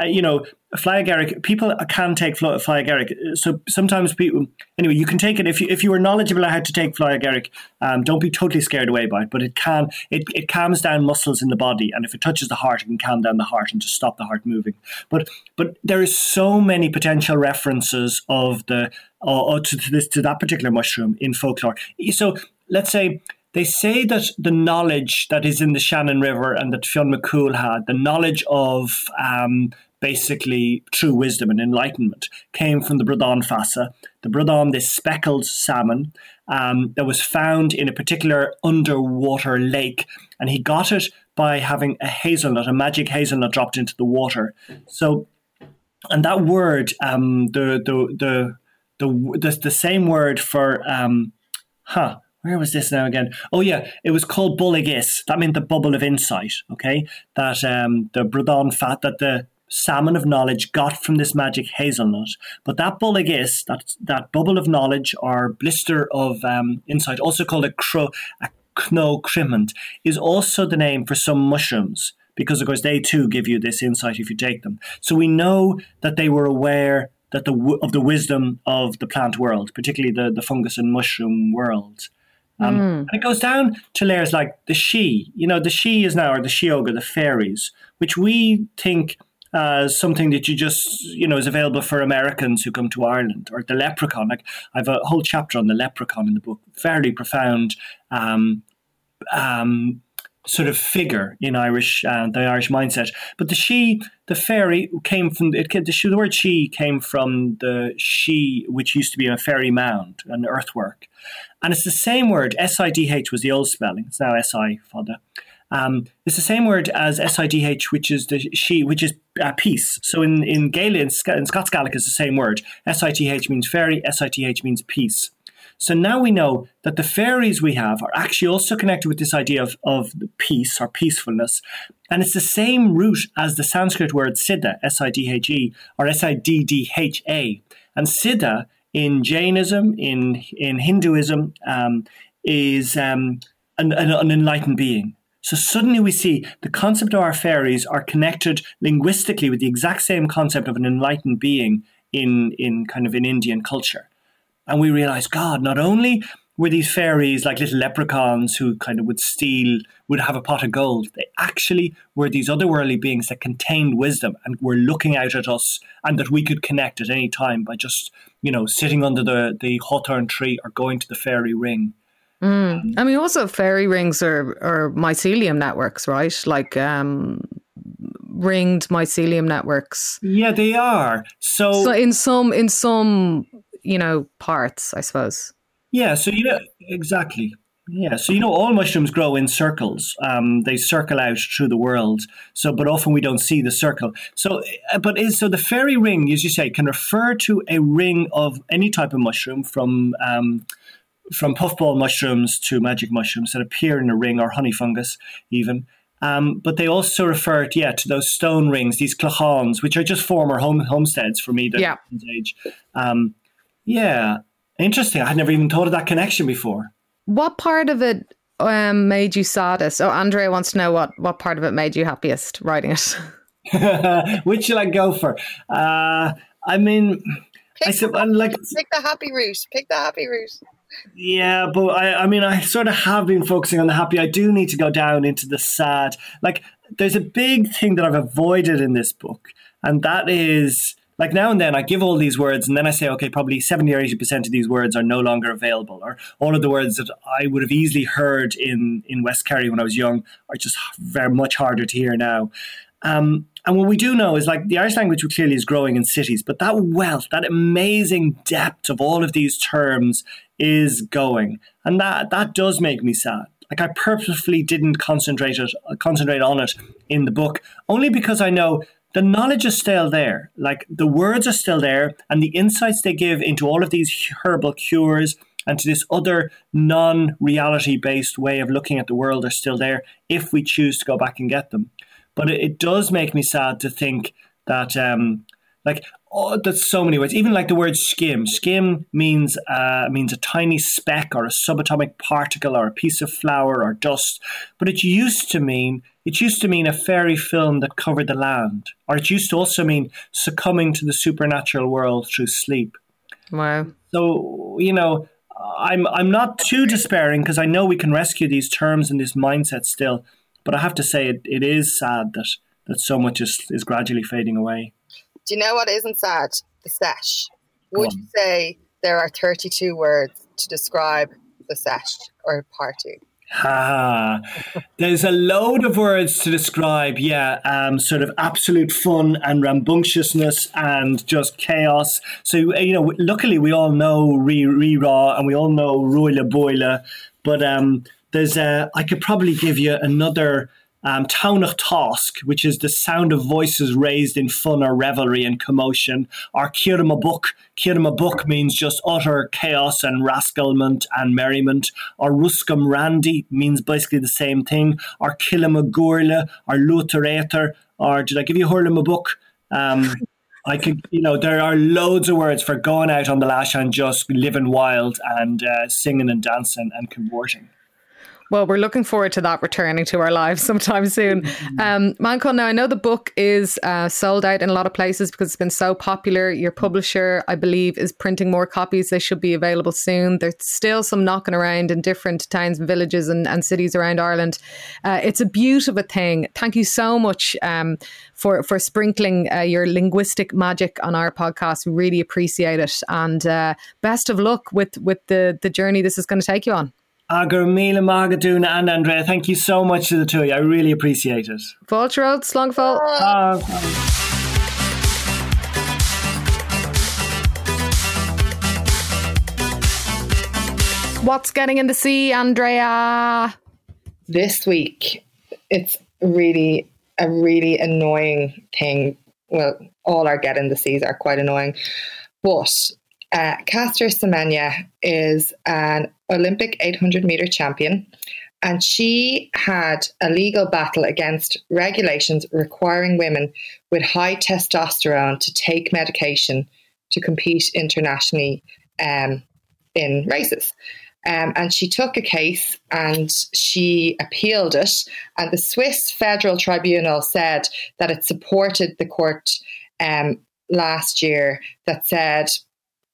uh, you know, fly agaric, people can take fly agaric. So sometimes people, anyway, you can take it if you, if you are knowledgeable how to take fly agaric, um, don't be totally scared away by it, but it can, it, it calms down muscles in the body. And if it touches the heart, it can calm down the heart and just stop the heart moving. But, but there is so many potential references of the, uh, to, to this, to that particular mushroom in folklore. So let's say they say that the knowledge that is in the Shannon River and that Fionn McCool had, the knowledge of um, basically true wisdom and enlightenment, came from the Bradán Feasa. The Bradán, this speckled salmon, um, that was found in a particular underwater lake, and he got it by having a hazelnut, a magic hazelnut, dropped into the water. So, and that word, um, the, the the the the the same word for um, huh. Where was this now again? Oh yeah, it was called Bullagis. That meant the bubble of insight. Okay, that um, the Bradán fat that the salmon of knowledge got from this magic hazelnut. But that bullagis, that that bubble of knowledge or blister of um, insight, also called a cro a cno is also the name for some mushrooms because of course they too give you this insight if you take them. So we know that they were aware that the of the wisdom of the plant world, particularly the the fungus and mushroom world. Um, mm. And it goes down to layers like the she. You know, the she is now, or the Sheoga, the fairies, which we think as something that you just you know is available for Americans who come to Ireland or the leprechaun. Like I have a whole chapter on the leprechaun in the book. Fairly profound. Um, um, sort of figure in Irish, uh, the Irish mindset. But the she, the fairy, came from it. The, the word she came from the she, which used to be a fairy mound, an earthwork, and it's the same word. S I D H was the old spelling. It's now S I fada. Um, it's the same word as SIDH, which is the she, which is uh, peace. So in in Gaelic, in, Scots Gaelic, is the same word. SITH means fairy. SITH means peace. So now we know that the fairies we have are actually also connected with this idea of, of peace or peacefulness. And it's the same root as the Sanskrit word siddha, S I D H E, or S I D D H A. And siddha in Jainism, in, in Hinduism, um, is um, an, an, an enlightened being. So suddenly we see the concept of our fairies are connected linguistically with the exact same concept of an enlightened being in, in kind of in Indian culture. And we realize, God, not only were these fairies like little leprechauns who kind of would steal, would have a pot of gold, they actually were these otherworldly beings that contained wisdom and were looking out at us and that we could connect at any time by just, you know, sitting under the, the hawthorn tree or going to the fairy ring. Mm. I mean, also fairy rings are, are mycelium networks, right? Like um, ringed mycelium networks. Yeah, they are. So, so in some in some you know parts, I suppose. Yeah. So you know exactly. Yeah, so you know, all mushrooms grow in circles. Um, they circle out through the world. So, but often we don't see the circle. So, uh, but is so the fairy ring, as you say, can refer to a ring of any type of mushroom, from um, from puffball mushrooms to magic mushrooms that appear in a ring or honey fungus, even. Um, but they also refer, to, yeah, to those stone rings, these clachans, which are just former home, homesteads for me. Yeah. Age. Um, yeah, interesting. I had never even thought of that connection before. What part of it um, made you saddest? Oh, Andrea wants to know what what part of it made you happiest writing it. Which should I go for? Uh, I mean, pick I said, like pick the happy route. Pick the happy route. Yeah, but I, I mean, I sort of have been focusing on the happy. I do need to go down into the sad. Like, there's a big thing that I've avoided in this book, and that is like now and then I give all these words, and then I say, okay, probably 70 or 80% of these words are no longer available, or all of the words that I would have easily heard in, in West Kerry when I was young are just very much harder to hear now. Um, and what we do know is like the Irish language clearly is growing in cities, but that wealth, that amazing depth of all of these terms is going. And that that does make me sad. Like I purposefully didn't concentrate it concentrate on it in the book, only because I know the knowledge is still there. Like the words are still there, and the insights they give into all of these herbal cures and to this other non reality based way of looking at the world are still there if we choose to go back and get them. But it, it does make me sad to think that, um, like, oh, there's so many words. Even like the word skim. Skim means uh, means a tiny speck or a subatomic particle or a piece of flour or dust. But it used to mean it used to mean a fairy film that covered the land, or it used to also mean succumbing to the supernatural world through sleep. Wow. So you know, I'm I'm not too despairing because I know we can rescue these terms and this mindset still. But I have to say, it, it is sad that that so much is, is gradually fading away. Do you know what isn't sad? The sesh. Would you say there are 32 words to describe the sesh or party? Ha! There's a load of words to describe, yeah, um, sort of absolute fun and rambunctiousness and just chaos. So, you know, luckily we all know Re Re Raw and we all know Roila Boiler, but um, there's a, I could probably give you another um, Taunach Tosk, which is the sound of voices raised in fun or revelry and commotion, or Kirma Book. Kirma Book means just utter chaos and rascalment and merriment, or Ruskam Randi means basically the same thing, or Killamagurla, or Lutherator, or did I give you Hurlama Book? Um, I could, you know, there are loads of words for going out on the lash and just living wild and uh, singing and dancing and converting. Well, we're looking forward to that returning to our lives sometime soon. Um, Manchán, now I know the book is uh, sold out in a lot of places because it's been so popular. Your publisher, I believe, is printing more copies. They should be available soon. There's still some knocking around in different towns and villages and, and cities around Ireland. Uh, it's a beautiful thing. Thank you so much um, for for sprinkling uh, your linguistic magic on our podcast. We really appreciate it, and uh, best of luck with with the the journey this is going to take you on. Agur Mila Magaduna and Andrea, thank you so much to the two of you. I really appreciate it. Vulture Slongful. Uh, What's getting in the sea, Andrea? This week, it's really a really annoying thing. Well, all our get in the seas are quite annoying, but uh, Caster Semenya is an Olympic 800 meter champion, and she had a legal battle against regulations requiring women with high testosterone to take medication to compete internationally um, in races. Um, and she took a case and she appealed it. And the Swiss Federal Tribunal said that it supported the court um, last year that said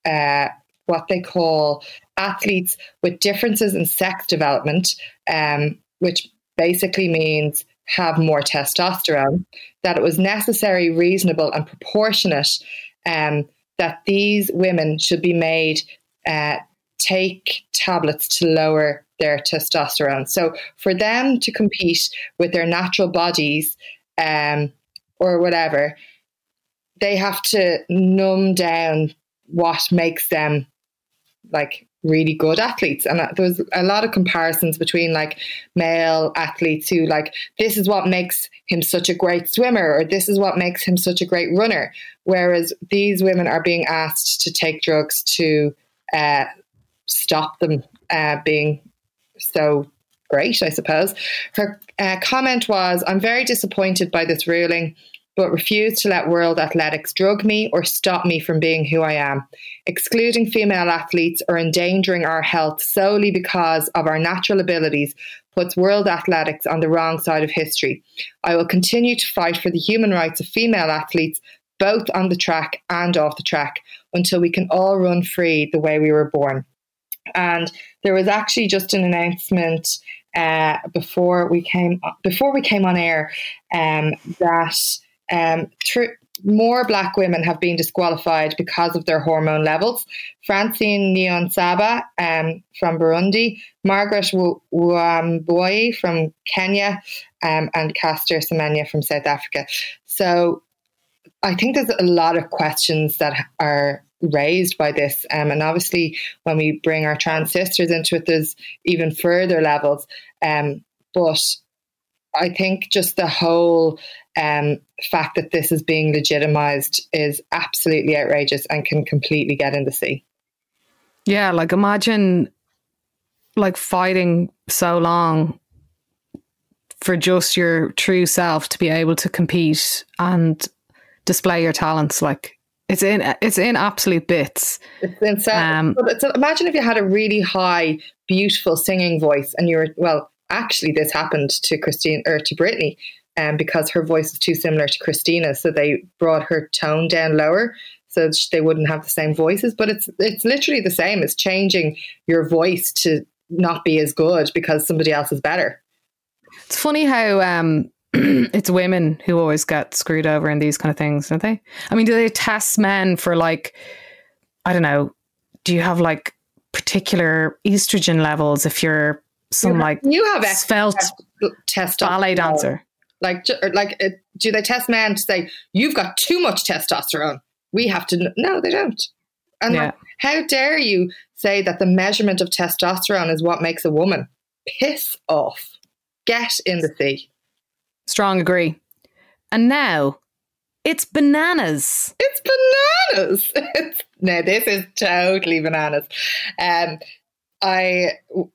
uh, what they call athletes with differences in sex development, um, which basically means have more testosterone, that it was necessary, reasonable, and proportionate um, that these women should be made uh, take tablets to lower their testosterone. So for them to compete with their natural bodies um, or whatever, they have to numb down what makes them like really good athletes. And there was a lot of comparisons between like male athletes who like this is what makes him such a great swimmer or this is what makes him such a great runner. Whereas these women are being asked to take drugs to uh, stop them uh, being so great i suppose. Her uh, comment was i'm very disappointed by this ruling but refuse to let world athletics drug me or stop me from being who I am. Excluding female athletes or endangering our health solely because of our natural abilities puts world athletics on the wrong side of history. I will continue to fight for the human rights of female athletes, both on the track and off the track, until we can all run free the way we were born. And there was actually just an announcement uh, before we came before we came on air um, that um, more black women have been disqualified because of their hormone levels. Francine Niyonsaba um, from Burundi, Margaret Wambui from Kenya, um, and Caster Semenya from South Africa. So I think there's a lot of questions that are raised by this. Um, and obviously, when we bring our trans sisters into it, there's even further levels. Um, but I think just the whole um, fact that this is being legitimized is absolutely outrageous and can completely get in the sea. Yeah, like imagine like fighting so long for just your true self to be able to compete and display your talents like it's in it's in absolute bits. It's insane. Um, but imagine if you had a really high, beautiful singing voice, and you were well. Actually, this happened to Christine or to Britney um, because her voice is too similar to Christina. So they brought her tone down lower so they wouldn't have the same voices. But it's it's literally the same. It's changing your voice to not be as good because somebody else is better. It's funny how um, it's women who always get screwed over in these kind of things, don't they? I mean, do they test men for like, I don't know, do you have like particular estrogen levels if you're some you like you have svelte test ballet dancer. Like, like, uh, do they test men to say you've got too much testosterone? We have to. No, they don't. And Yeah. like, how dare you say that the measurement of testosterone is what makes a woman? Piss off. Get in the sea. Strong agree. And now it's bananas. It's bananas. It's, no, this is totally bananas. Um, I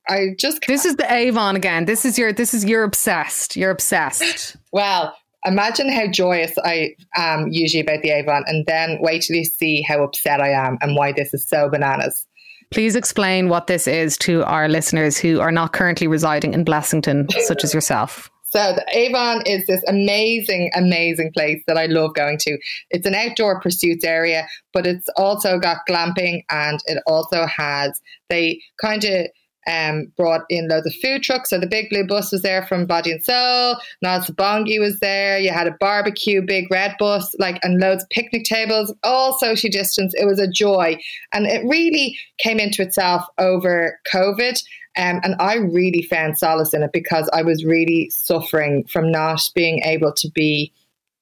I just This is the Avon again. This is your this is you're obsessed. You're obsessed. well imagine how joyous I am usually about the Avon, and then wait till you see how upset I am and why this is so bananas. Please explain what this is to our listeners who are not currently residing in Blessington, such as yourself. So the Avon is this amazing, amazing place that I love going to. It's an outdoor pursuits area, but it's also got glamping and it also has they kind of um, brought in loads of food trucks. So the big blue bus was there from Body and Soul. Nas Bongi was there. You had a barbecue, big red bus, like and loads of picnic tables, all social distance. It was a joy, and it really came into itself over COVID. Um, and I really found solace in it because I was really suffering from not being able to be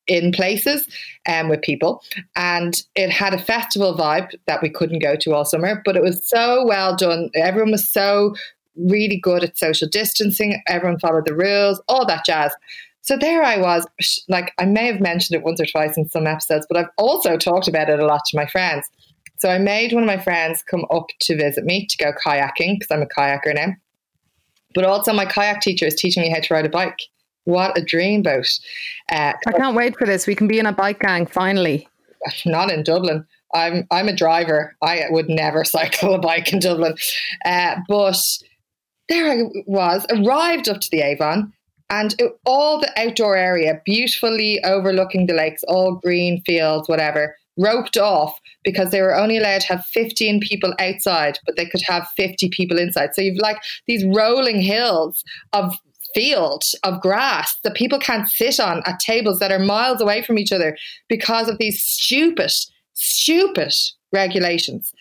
in places um, with people. And it had a festival vibe that we couldn't go to all summer, but it was so well done. Everyone was so really good at social distancing. Everyone followed the rules, all that jazz. So there I was, like I may have mentioned it once or twice in some episodes, but I've also talked about it a lot to my friends. So I made one of my friends come up to visit me to go kayaking because I'm a kayaker now. But also, my kayak teacher is teaching me how to ride a bike. What a dreamboat! Uh, I can't wait for this. We can be in a bike gang finally. not in Dublin. I'm I'm a driver. I would never cycle a bike in Dublin. Uh, but there I was, arrived up to the Avon, and it, all the outdoor area, beautifully overlooking the lakes, all green fields, whatever, roped off because they were only allowed to have 15 people outside, but they could have 50 people inside. So you've like these rolling hills of field of grass that people can't sit on at tables that are miles away from each other because of these stupid, stupid regulations.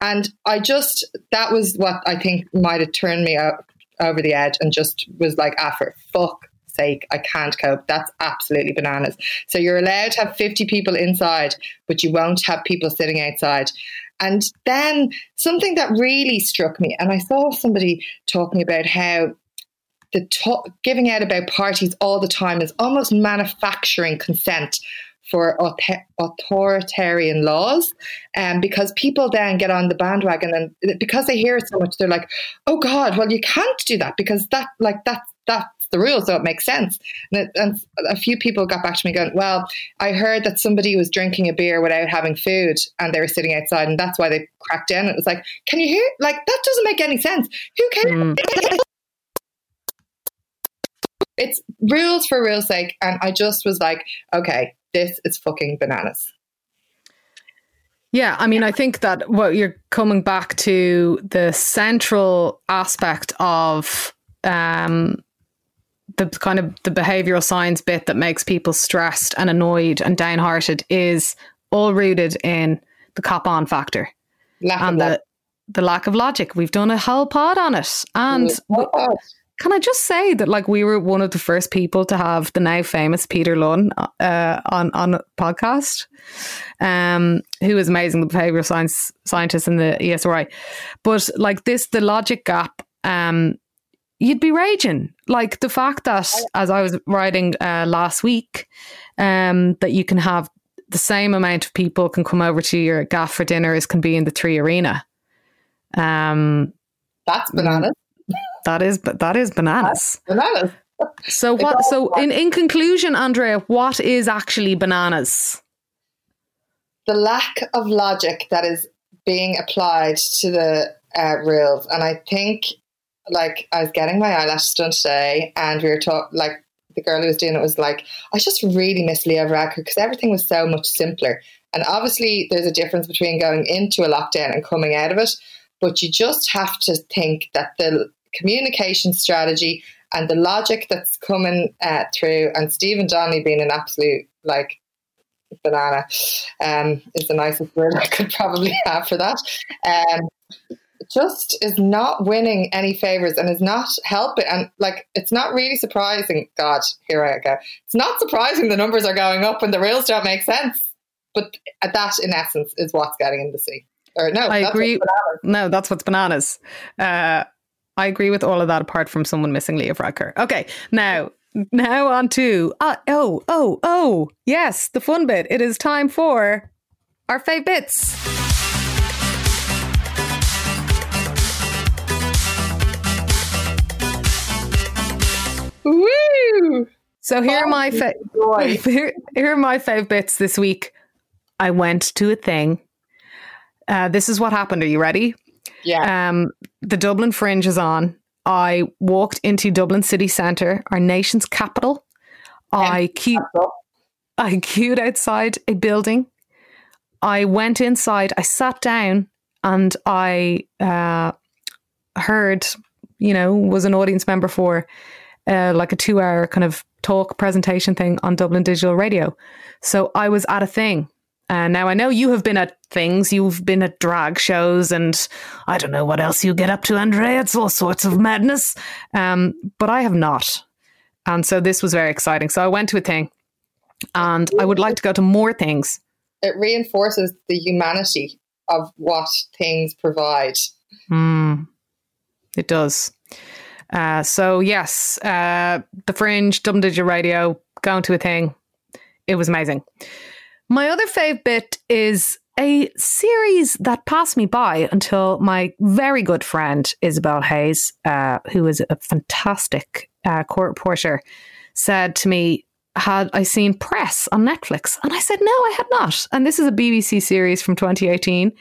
And I just, that was what I think might have turned me out over the edge and just was like, ah, for fuck sake, I can't cope. That's absolutely bananas. So you're allowed to have 50 people inside, but you won't have people sitting outside. And then something that really struck me, and I saw somebody talking about how the to- giving out about parties all the time is almost manufacturing consent for author- authoritarian laws um, because people then get on the bandwagon and because they hear it so much they're like oh god well you can't do that because that like that that's the rule so it makes sense. And, it, and a few people got back to me going well i heard that somebody was drinking a beer without having food and they were sitting outside and that's why they cracked in. It was like can you hear? Like that doesn't make any sense. Who cares? Mm. it's rules for rules sake and i just was like okay this is fucking bananas Yeah, I mean, I think that what you're coming back to the central aspect of um, the kind of the behavioral science bit that makes people stressed and annoyed and downhearted is all rooted in the cop on factor lack and the the lack of logic. We've done a whole pod on it, and Oh. Can I just say that like we were one of the first people to have the now famous Peter Lunn uh, on on a podcast, um, who is amazing, the behavioral science scientist in the ESRI. But like this, the logic gap, um, you'd be raging. Like the fact that, as I was writing uh, last week, um, that you can have the same amount of people can come over to your gaff for dinner as can be in the Three Arena. Um, that's bananas that is that is bananas. bananas So what? So in in conclusion, Andrea, what is actually bananas? the lack of logic that is being applied to the uh, rules and i think like i was getting my eyelashes done today and we were talking like the girl who was doing it was like i just really miss leo Varadkar because everything was so much simpler and obviously there's a difference between going into a lockdown and coming out of it but you just have to think that the communication strategy and the logic that's coming uh, through and stephen donnelly being an absolute like banana um, is the nicest word I could probably have for that. Um, just is not winning any favors and is not helping. And like, it's not really surprising. God, here I go. It's not surprising the numbers are going up when the reels don't make sense. But that, in essence, is what's getting in the sea. Or no, I agree. No, that's what's bananas. Uh, I agree with all of that, apart from someone missing Leo Varadkar. Okay, now now on to uh, oh oh oh yes, the fun bit. It is time for our fave bits. Woo! So here are my fa- here, here are my fave bits this week. I went to a thing. Uh, this is what happened. Are you ready? Yeah. Um, the Dublin Fringe is on. I walked into Dublin city centre, our nation's capital. I queued, I queued outside a building. I went inside. I sat down, and I uh, heard, you know, was an audience member for uh, like a two-hour kind of talk presentation thing on Dublin Digital Radio. So I was at a thing. And now I know you have been at things, you've been at drag shows, and I don't know what else you get up to, Andrea. It's all sorts of madness. Um, but I have not. And so this was very exciting. So I went to a thing, and I would like to go to more things. It reinforces the humanity of what things provide. Mm, it does. Uh, so yes, uh, the Fringe, Dublin Digital Radio, going to a thing. It was amazing. My other fave bit is a series that passed me by until my very good friend Isabel Hayes, uh, who is a fantastic uh, court reporter, said to me, "Had I seen Press on Netflix?" And I said, "No, I had not." And this is a BBC series from 2018,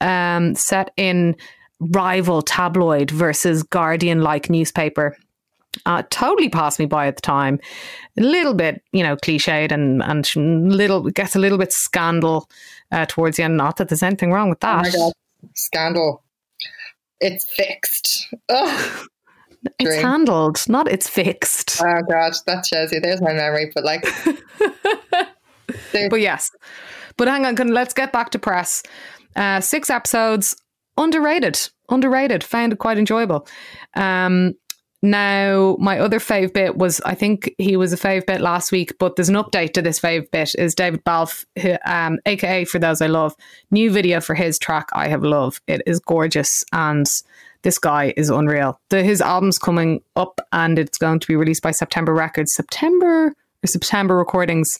um, set in rival tabloid versus Guardian like newspaper uh, totally passed me by at the time. A little bit, you know, cliched and and little gets a little bit scandal uh, towards the end. Not that there's anything wrong with that. Oh scandal! It's fixed. Ugh. It's Dream. handled, not it's fixed. Oh god, that shows you. There's my memory, but like. but yes, but hang on. Let's get back to press. Uh, six episodes, underrated, underrated. Found it quite enjoyable. Um, now, my other fave bit was I think he was a fave bit last week, but there's an update to this fave bit. Is David Balfe, um, aka For Those I Love, new video for his track I Have Love. It is gorgeous and this guy is unreal. The, his album's coming up and it's going to be released by September Records. September or September Recordings,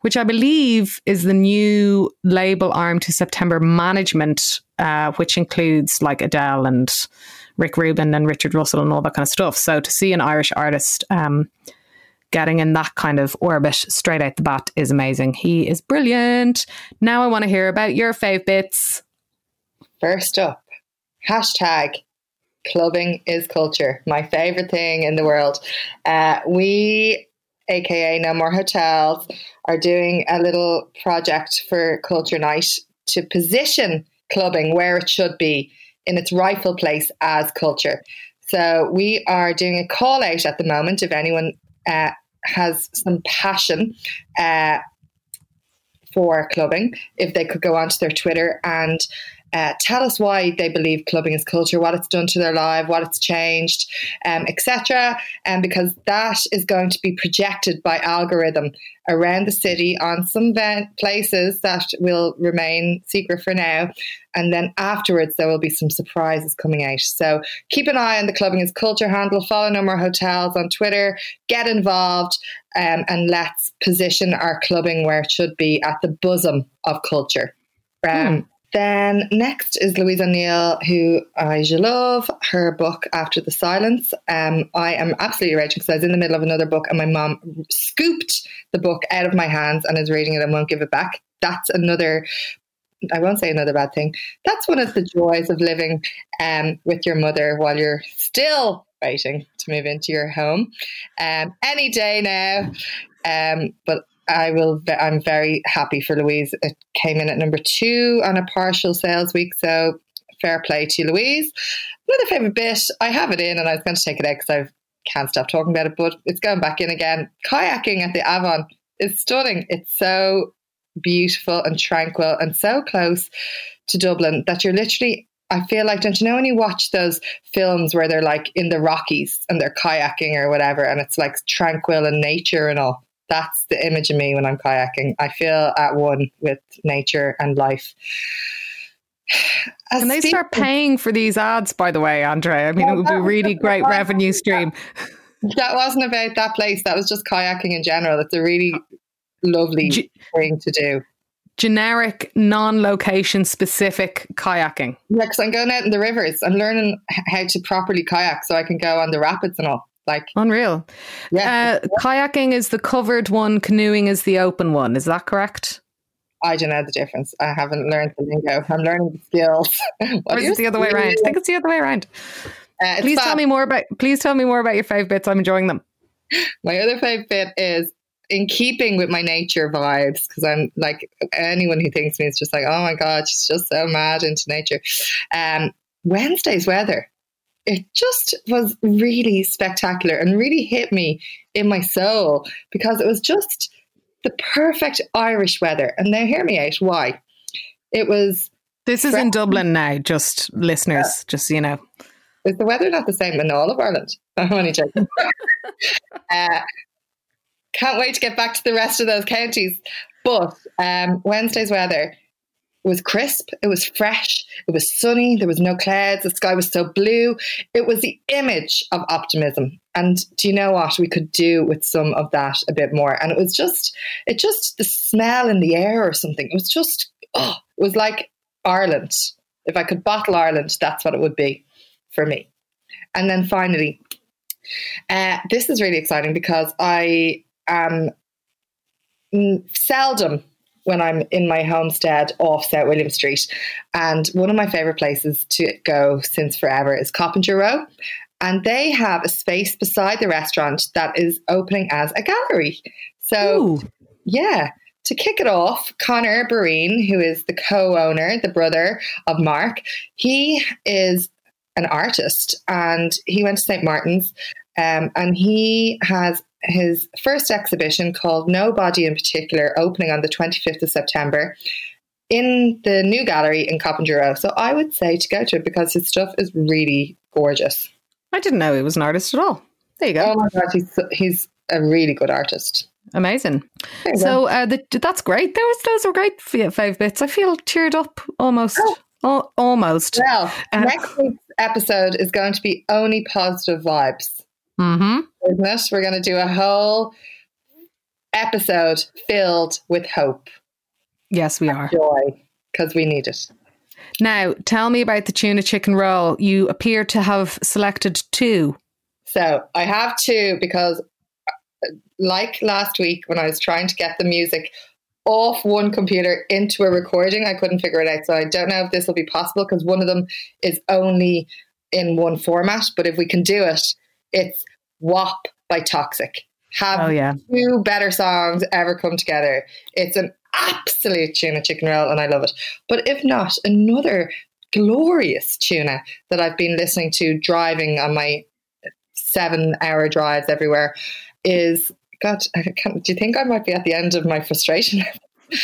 which I believe is the new label arm to September Management, uh, which includes like Adele and Rick Rubin and Richard Russell and all that kind of stuff. So to see an Irish artist um, getting in that kind of orbit straight out the bat is amazing. He is brilliant. Now I want to hear about your fave bits. First up, hashtag clubbing is culture. My favorite thing in the world. Uh, we, aka No More Hotels, are doing a little project for Culture Night to position clubbing where it should be in its rightful place as culture. So we are doing a call out at the moment if anyone uh, has some passion uh, for clubbing, if they could go onto their Twitter and uh, tell us why they believe clubbing is culture, what it's done to their life, what it's changed, um, etc. And um, because that is going to be projected by algorithm around the city on some places that will remain secret for now. And then afterwards, there will be some surprises coming out. So keep an eye on the Clubbing is Culture handle, follow No More Hotels on Twitter, get involved, um, and let's position our clubbing where it should be at the bosom of culture. Um, hmm. Then next is Louise O'Neill, who I love her book After the Silence. Um, I am absolutely raging because I was in the middle of another book and my mom scooped the book out of my hands and is reading it and won't give it back. That's another. I won't say another bad thing. That's one of the joys of living um, with your mother while you're still waiting to move into your home. Um, any day now. Um, but I will. I'm very happy for Louise. It came in at number two on a partial sales week, so fair play to Louise. Another favorite bit. I have it in, and I was going to take it out because I can't stop talking about it, but it's going back in again. Kayaking at the Avon is stunning. It's so beautiful and tranquil and so close to Dublin that you're literally I feel like, don't you know when you watch those films where they're like in the Rockies and they're kayaking or whatever, and it's like tranquil and nature and all? That's the image of me when I'm kayaking. I feel at one with nature and life. As Can they start paying for these ads, by the way, Andre? I mean, it would be a really great revenue stream. That wasn't about that place. That was just kayaking in general. It's a really lovely G- thing to do generic, non-location specific kayaking. Yeah, because I'm going out in the rivers. I'm learning how to properly kayak so I can go on the rapids and all. Like unreal. Yeah. Uh, kayaking is the covered one. Canoeing is the open one. Is that correct? I don't know the difference. I haven't learned the lingo. I'm learning the skills. or is it the other way around? I think it's the other way around. Uh, please fab. tell me more about. Please tell me more about your five bits. I'm enjoying them. My other five bit is in keeping with my nature vibes, because I'm like anyone who thinks me is just like, oh my god, she's just so mad into nature. Um, Wednesday's weather, it just was really spectacular and really hit me in my soul because it was just the perfect Irish weather. And now hear me out. Why? It was. This is in Dublin now, just listeners, yeah. just so you know. Is the weather not the same in all of Ireland? I'm only joking. uh, can't wait to get back to the rest of those counties. But um, Wednesday's weather was crisp, it was fresh, it was sunny, there was no clouds, the sky was so blue. It was the image of optimism. And do you know what? We could do with some of that a bit more. And it was just, it just, the smell in the air or something. It was just, oh, it was like Ireland. If I could bottle Ireland, that's what it would be for me. And then finally, uh, this is really exciting because I um, seldom when I'm in my homestead off South William Street. And one of my favourite places to go since forever is Coppinger Row. And they have a space beside the restaurant that is opening as a gallery. So, Ooh. yeah, to kick it off, Connor Bereen, who is the co owner, the brother of Mark, he is an artist and he went to St. Martin's um, and he has his first exhibition called Nobody in Particular, opening on the 25th of September in the new gallery in Coppinger Row. So I would say to go to it because his stuff is really gorgeous. I didn't know he was an artist at all. There you go. Oh my God, he's, he's a really good artist. Amazing. So uh, the, that's great. Those those are great five bits. I feel cheered up almost. Oh. almost. Well, uh, next week's episode is going to be only positive vibes. Mm-hmm. We're going to do a whole episode filled with hope. Yes, we are. Joy, because we need it. Now, tell me about the tuna chicken roll. You appear to have selected two. So I have two because, uh, like last week when I was trying to get the music off one computer into a recording, I couldn't figure it out. So I don't know if this will be possible because one of them is only in one format. But if we can do it, it's WAP by Toxic. Have oh, yeah. two better songs ever come together. It's an absolute tuna chicken roll and I love it. But if not, another glorious tuna that I've been listening to driving on my seven hour drives everywhere is God, do you think I might be at the end of my frustration?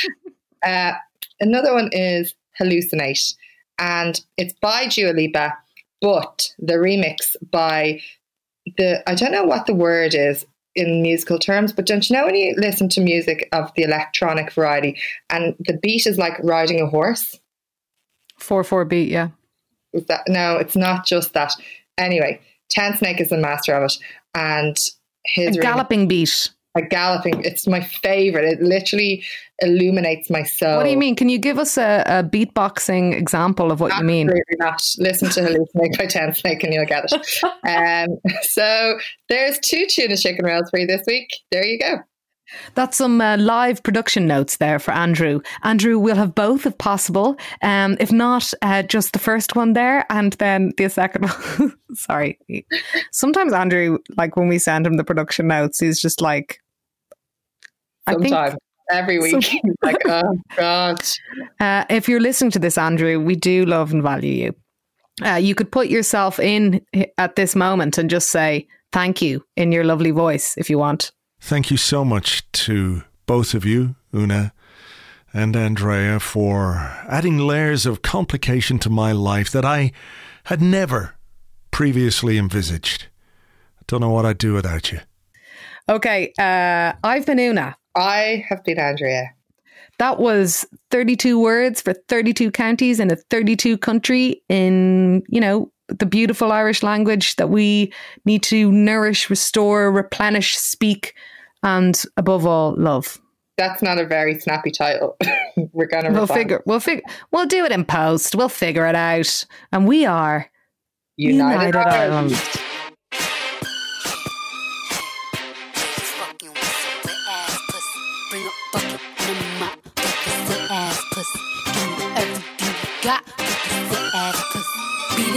uh, another one is Hallucinate, and it's by Dua Lipa, but the remix by the I don't know what the word is in musical terms, but don't you know when you listen to music of the electronic variety and the beat is like riding a horse? Four four beat, yeah. Is that no, it's not just that. Anyway, Tensnake is the master of it, and his a galloping beat a galloping. It's my favorite. It literally illuminates my soul. What do you mean? Can you give us a, a beatboxing example of what Absolutely you mean? Not. Listen to Hallucinate by Tensnake and you'll get it. um, so there's two tuna chicken rolls for you this week. There you go. That's some uh, live production notes there for Andrew. Andrew we'll have both if possible. Um, if not, uh, just the first one there and then the second one. Sorry. Sometimes Andrew, like when we send him the production notes, he's just like, Sometimes. Every week. So, like, oh, God. Uh, if you're listening to this, Andrew, we do love and value you. Uh, you could put yourself in at this moment and just say thank you in your lovely voice if you want. Thank you so much to both of you, Una, and Andrea for adding layers of complication to my life that I had never previously envisaged. I don't know what I'd do without you. Okay, uh, I've been Una. I have been Andrea. That was 32 words for 32 counties in a 32 country in, you know, the beautiful Irish language that we need to nourish, restore, replenish, speak, and above all, love. That's not a very snappy title. We're gonna we'll figure we'll figure we'll do it in post. We'll figure it out. And we are United, United Ireland. Ireland.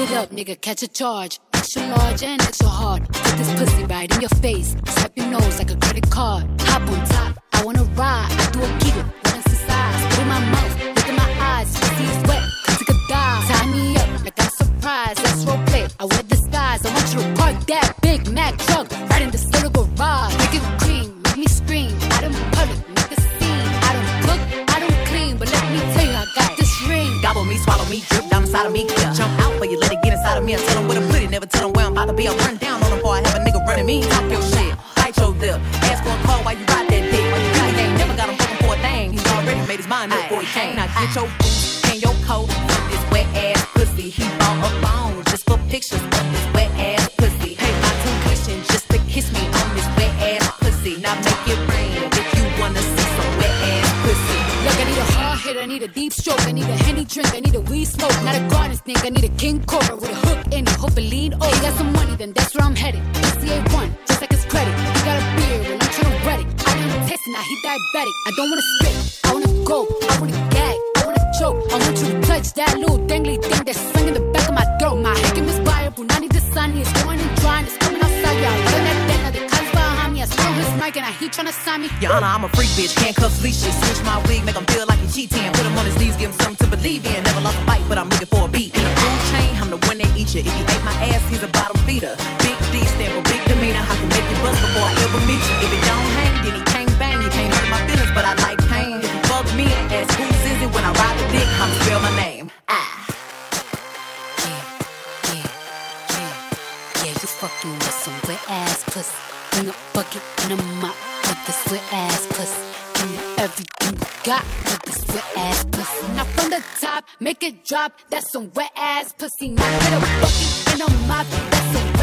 It up, nigga, catch a charge. Extra large and extra hard. Put this pussy right in your face. Swipe your nose like a credit card. Hop on top, I wanna ride. I do a giggle, wanna exercise. Put in my mouth, look in my eyes. Pussy is wet, cause it could die. Tie me up like I'm surprised. That's role play. I wear disguise. I want you to park that Big Mac truck right in the little garage. Make it cream, make me scream. Out in public, make a scene. I don't cook, I don't clean, but let me tell you, I got this ring. Gobble me, swallow me, drip down inside of me. Yeah. Be. I run down on them before I have a nigga running me. Talk your shit, bite your lip. Ask for a call while you ride that dick. Really ain't never got him fucking for a thing. He's already made his mind up before he came. Now get your boots and your coat. This wet ass pussy, he bought a phone just for pictures of this wet ass pussy. Pay my tuition just to kiss me on this wet ass pussy. Now make it rain if you wanna see some wet ass pussy. Look, I need a hard hit, I need a deep stroke, I need a henny drink, I need a weed smoke, not a garden snake, I need a king cobra don't wanna spit, I wanna go, I wanna gag, I wanna choke. I want you to touch that little dangly thing that's swinging the back of my throat. My head can inspire, Punani the sun, it's going and drying, it's coming outside, yeah. Run that now the cuz behind me, I stole his mic and I he trying to sign me. Your Honor, I'm a freak bitch, handcuffs, leashes, switch my wig, make him feel like he cheating. Put him on his knees, give him something to believe in. Never lost a make it drop. That's some wet ass pussy. Now get a bucket and a mop. That's some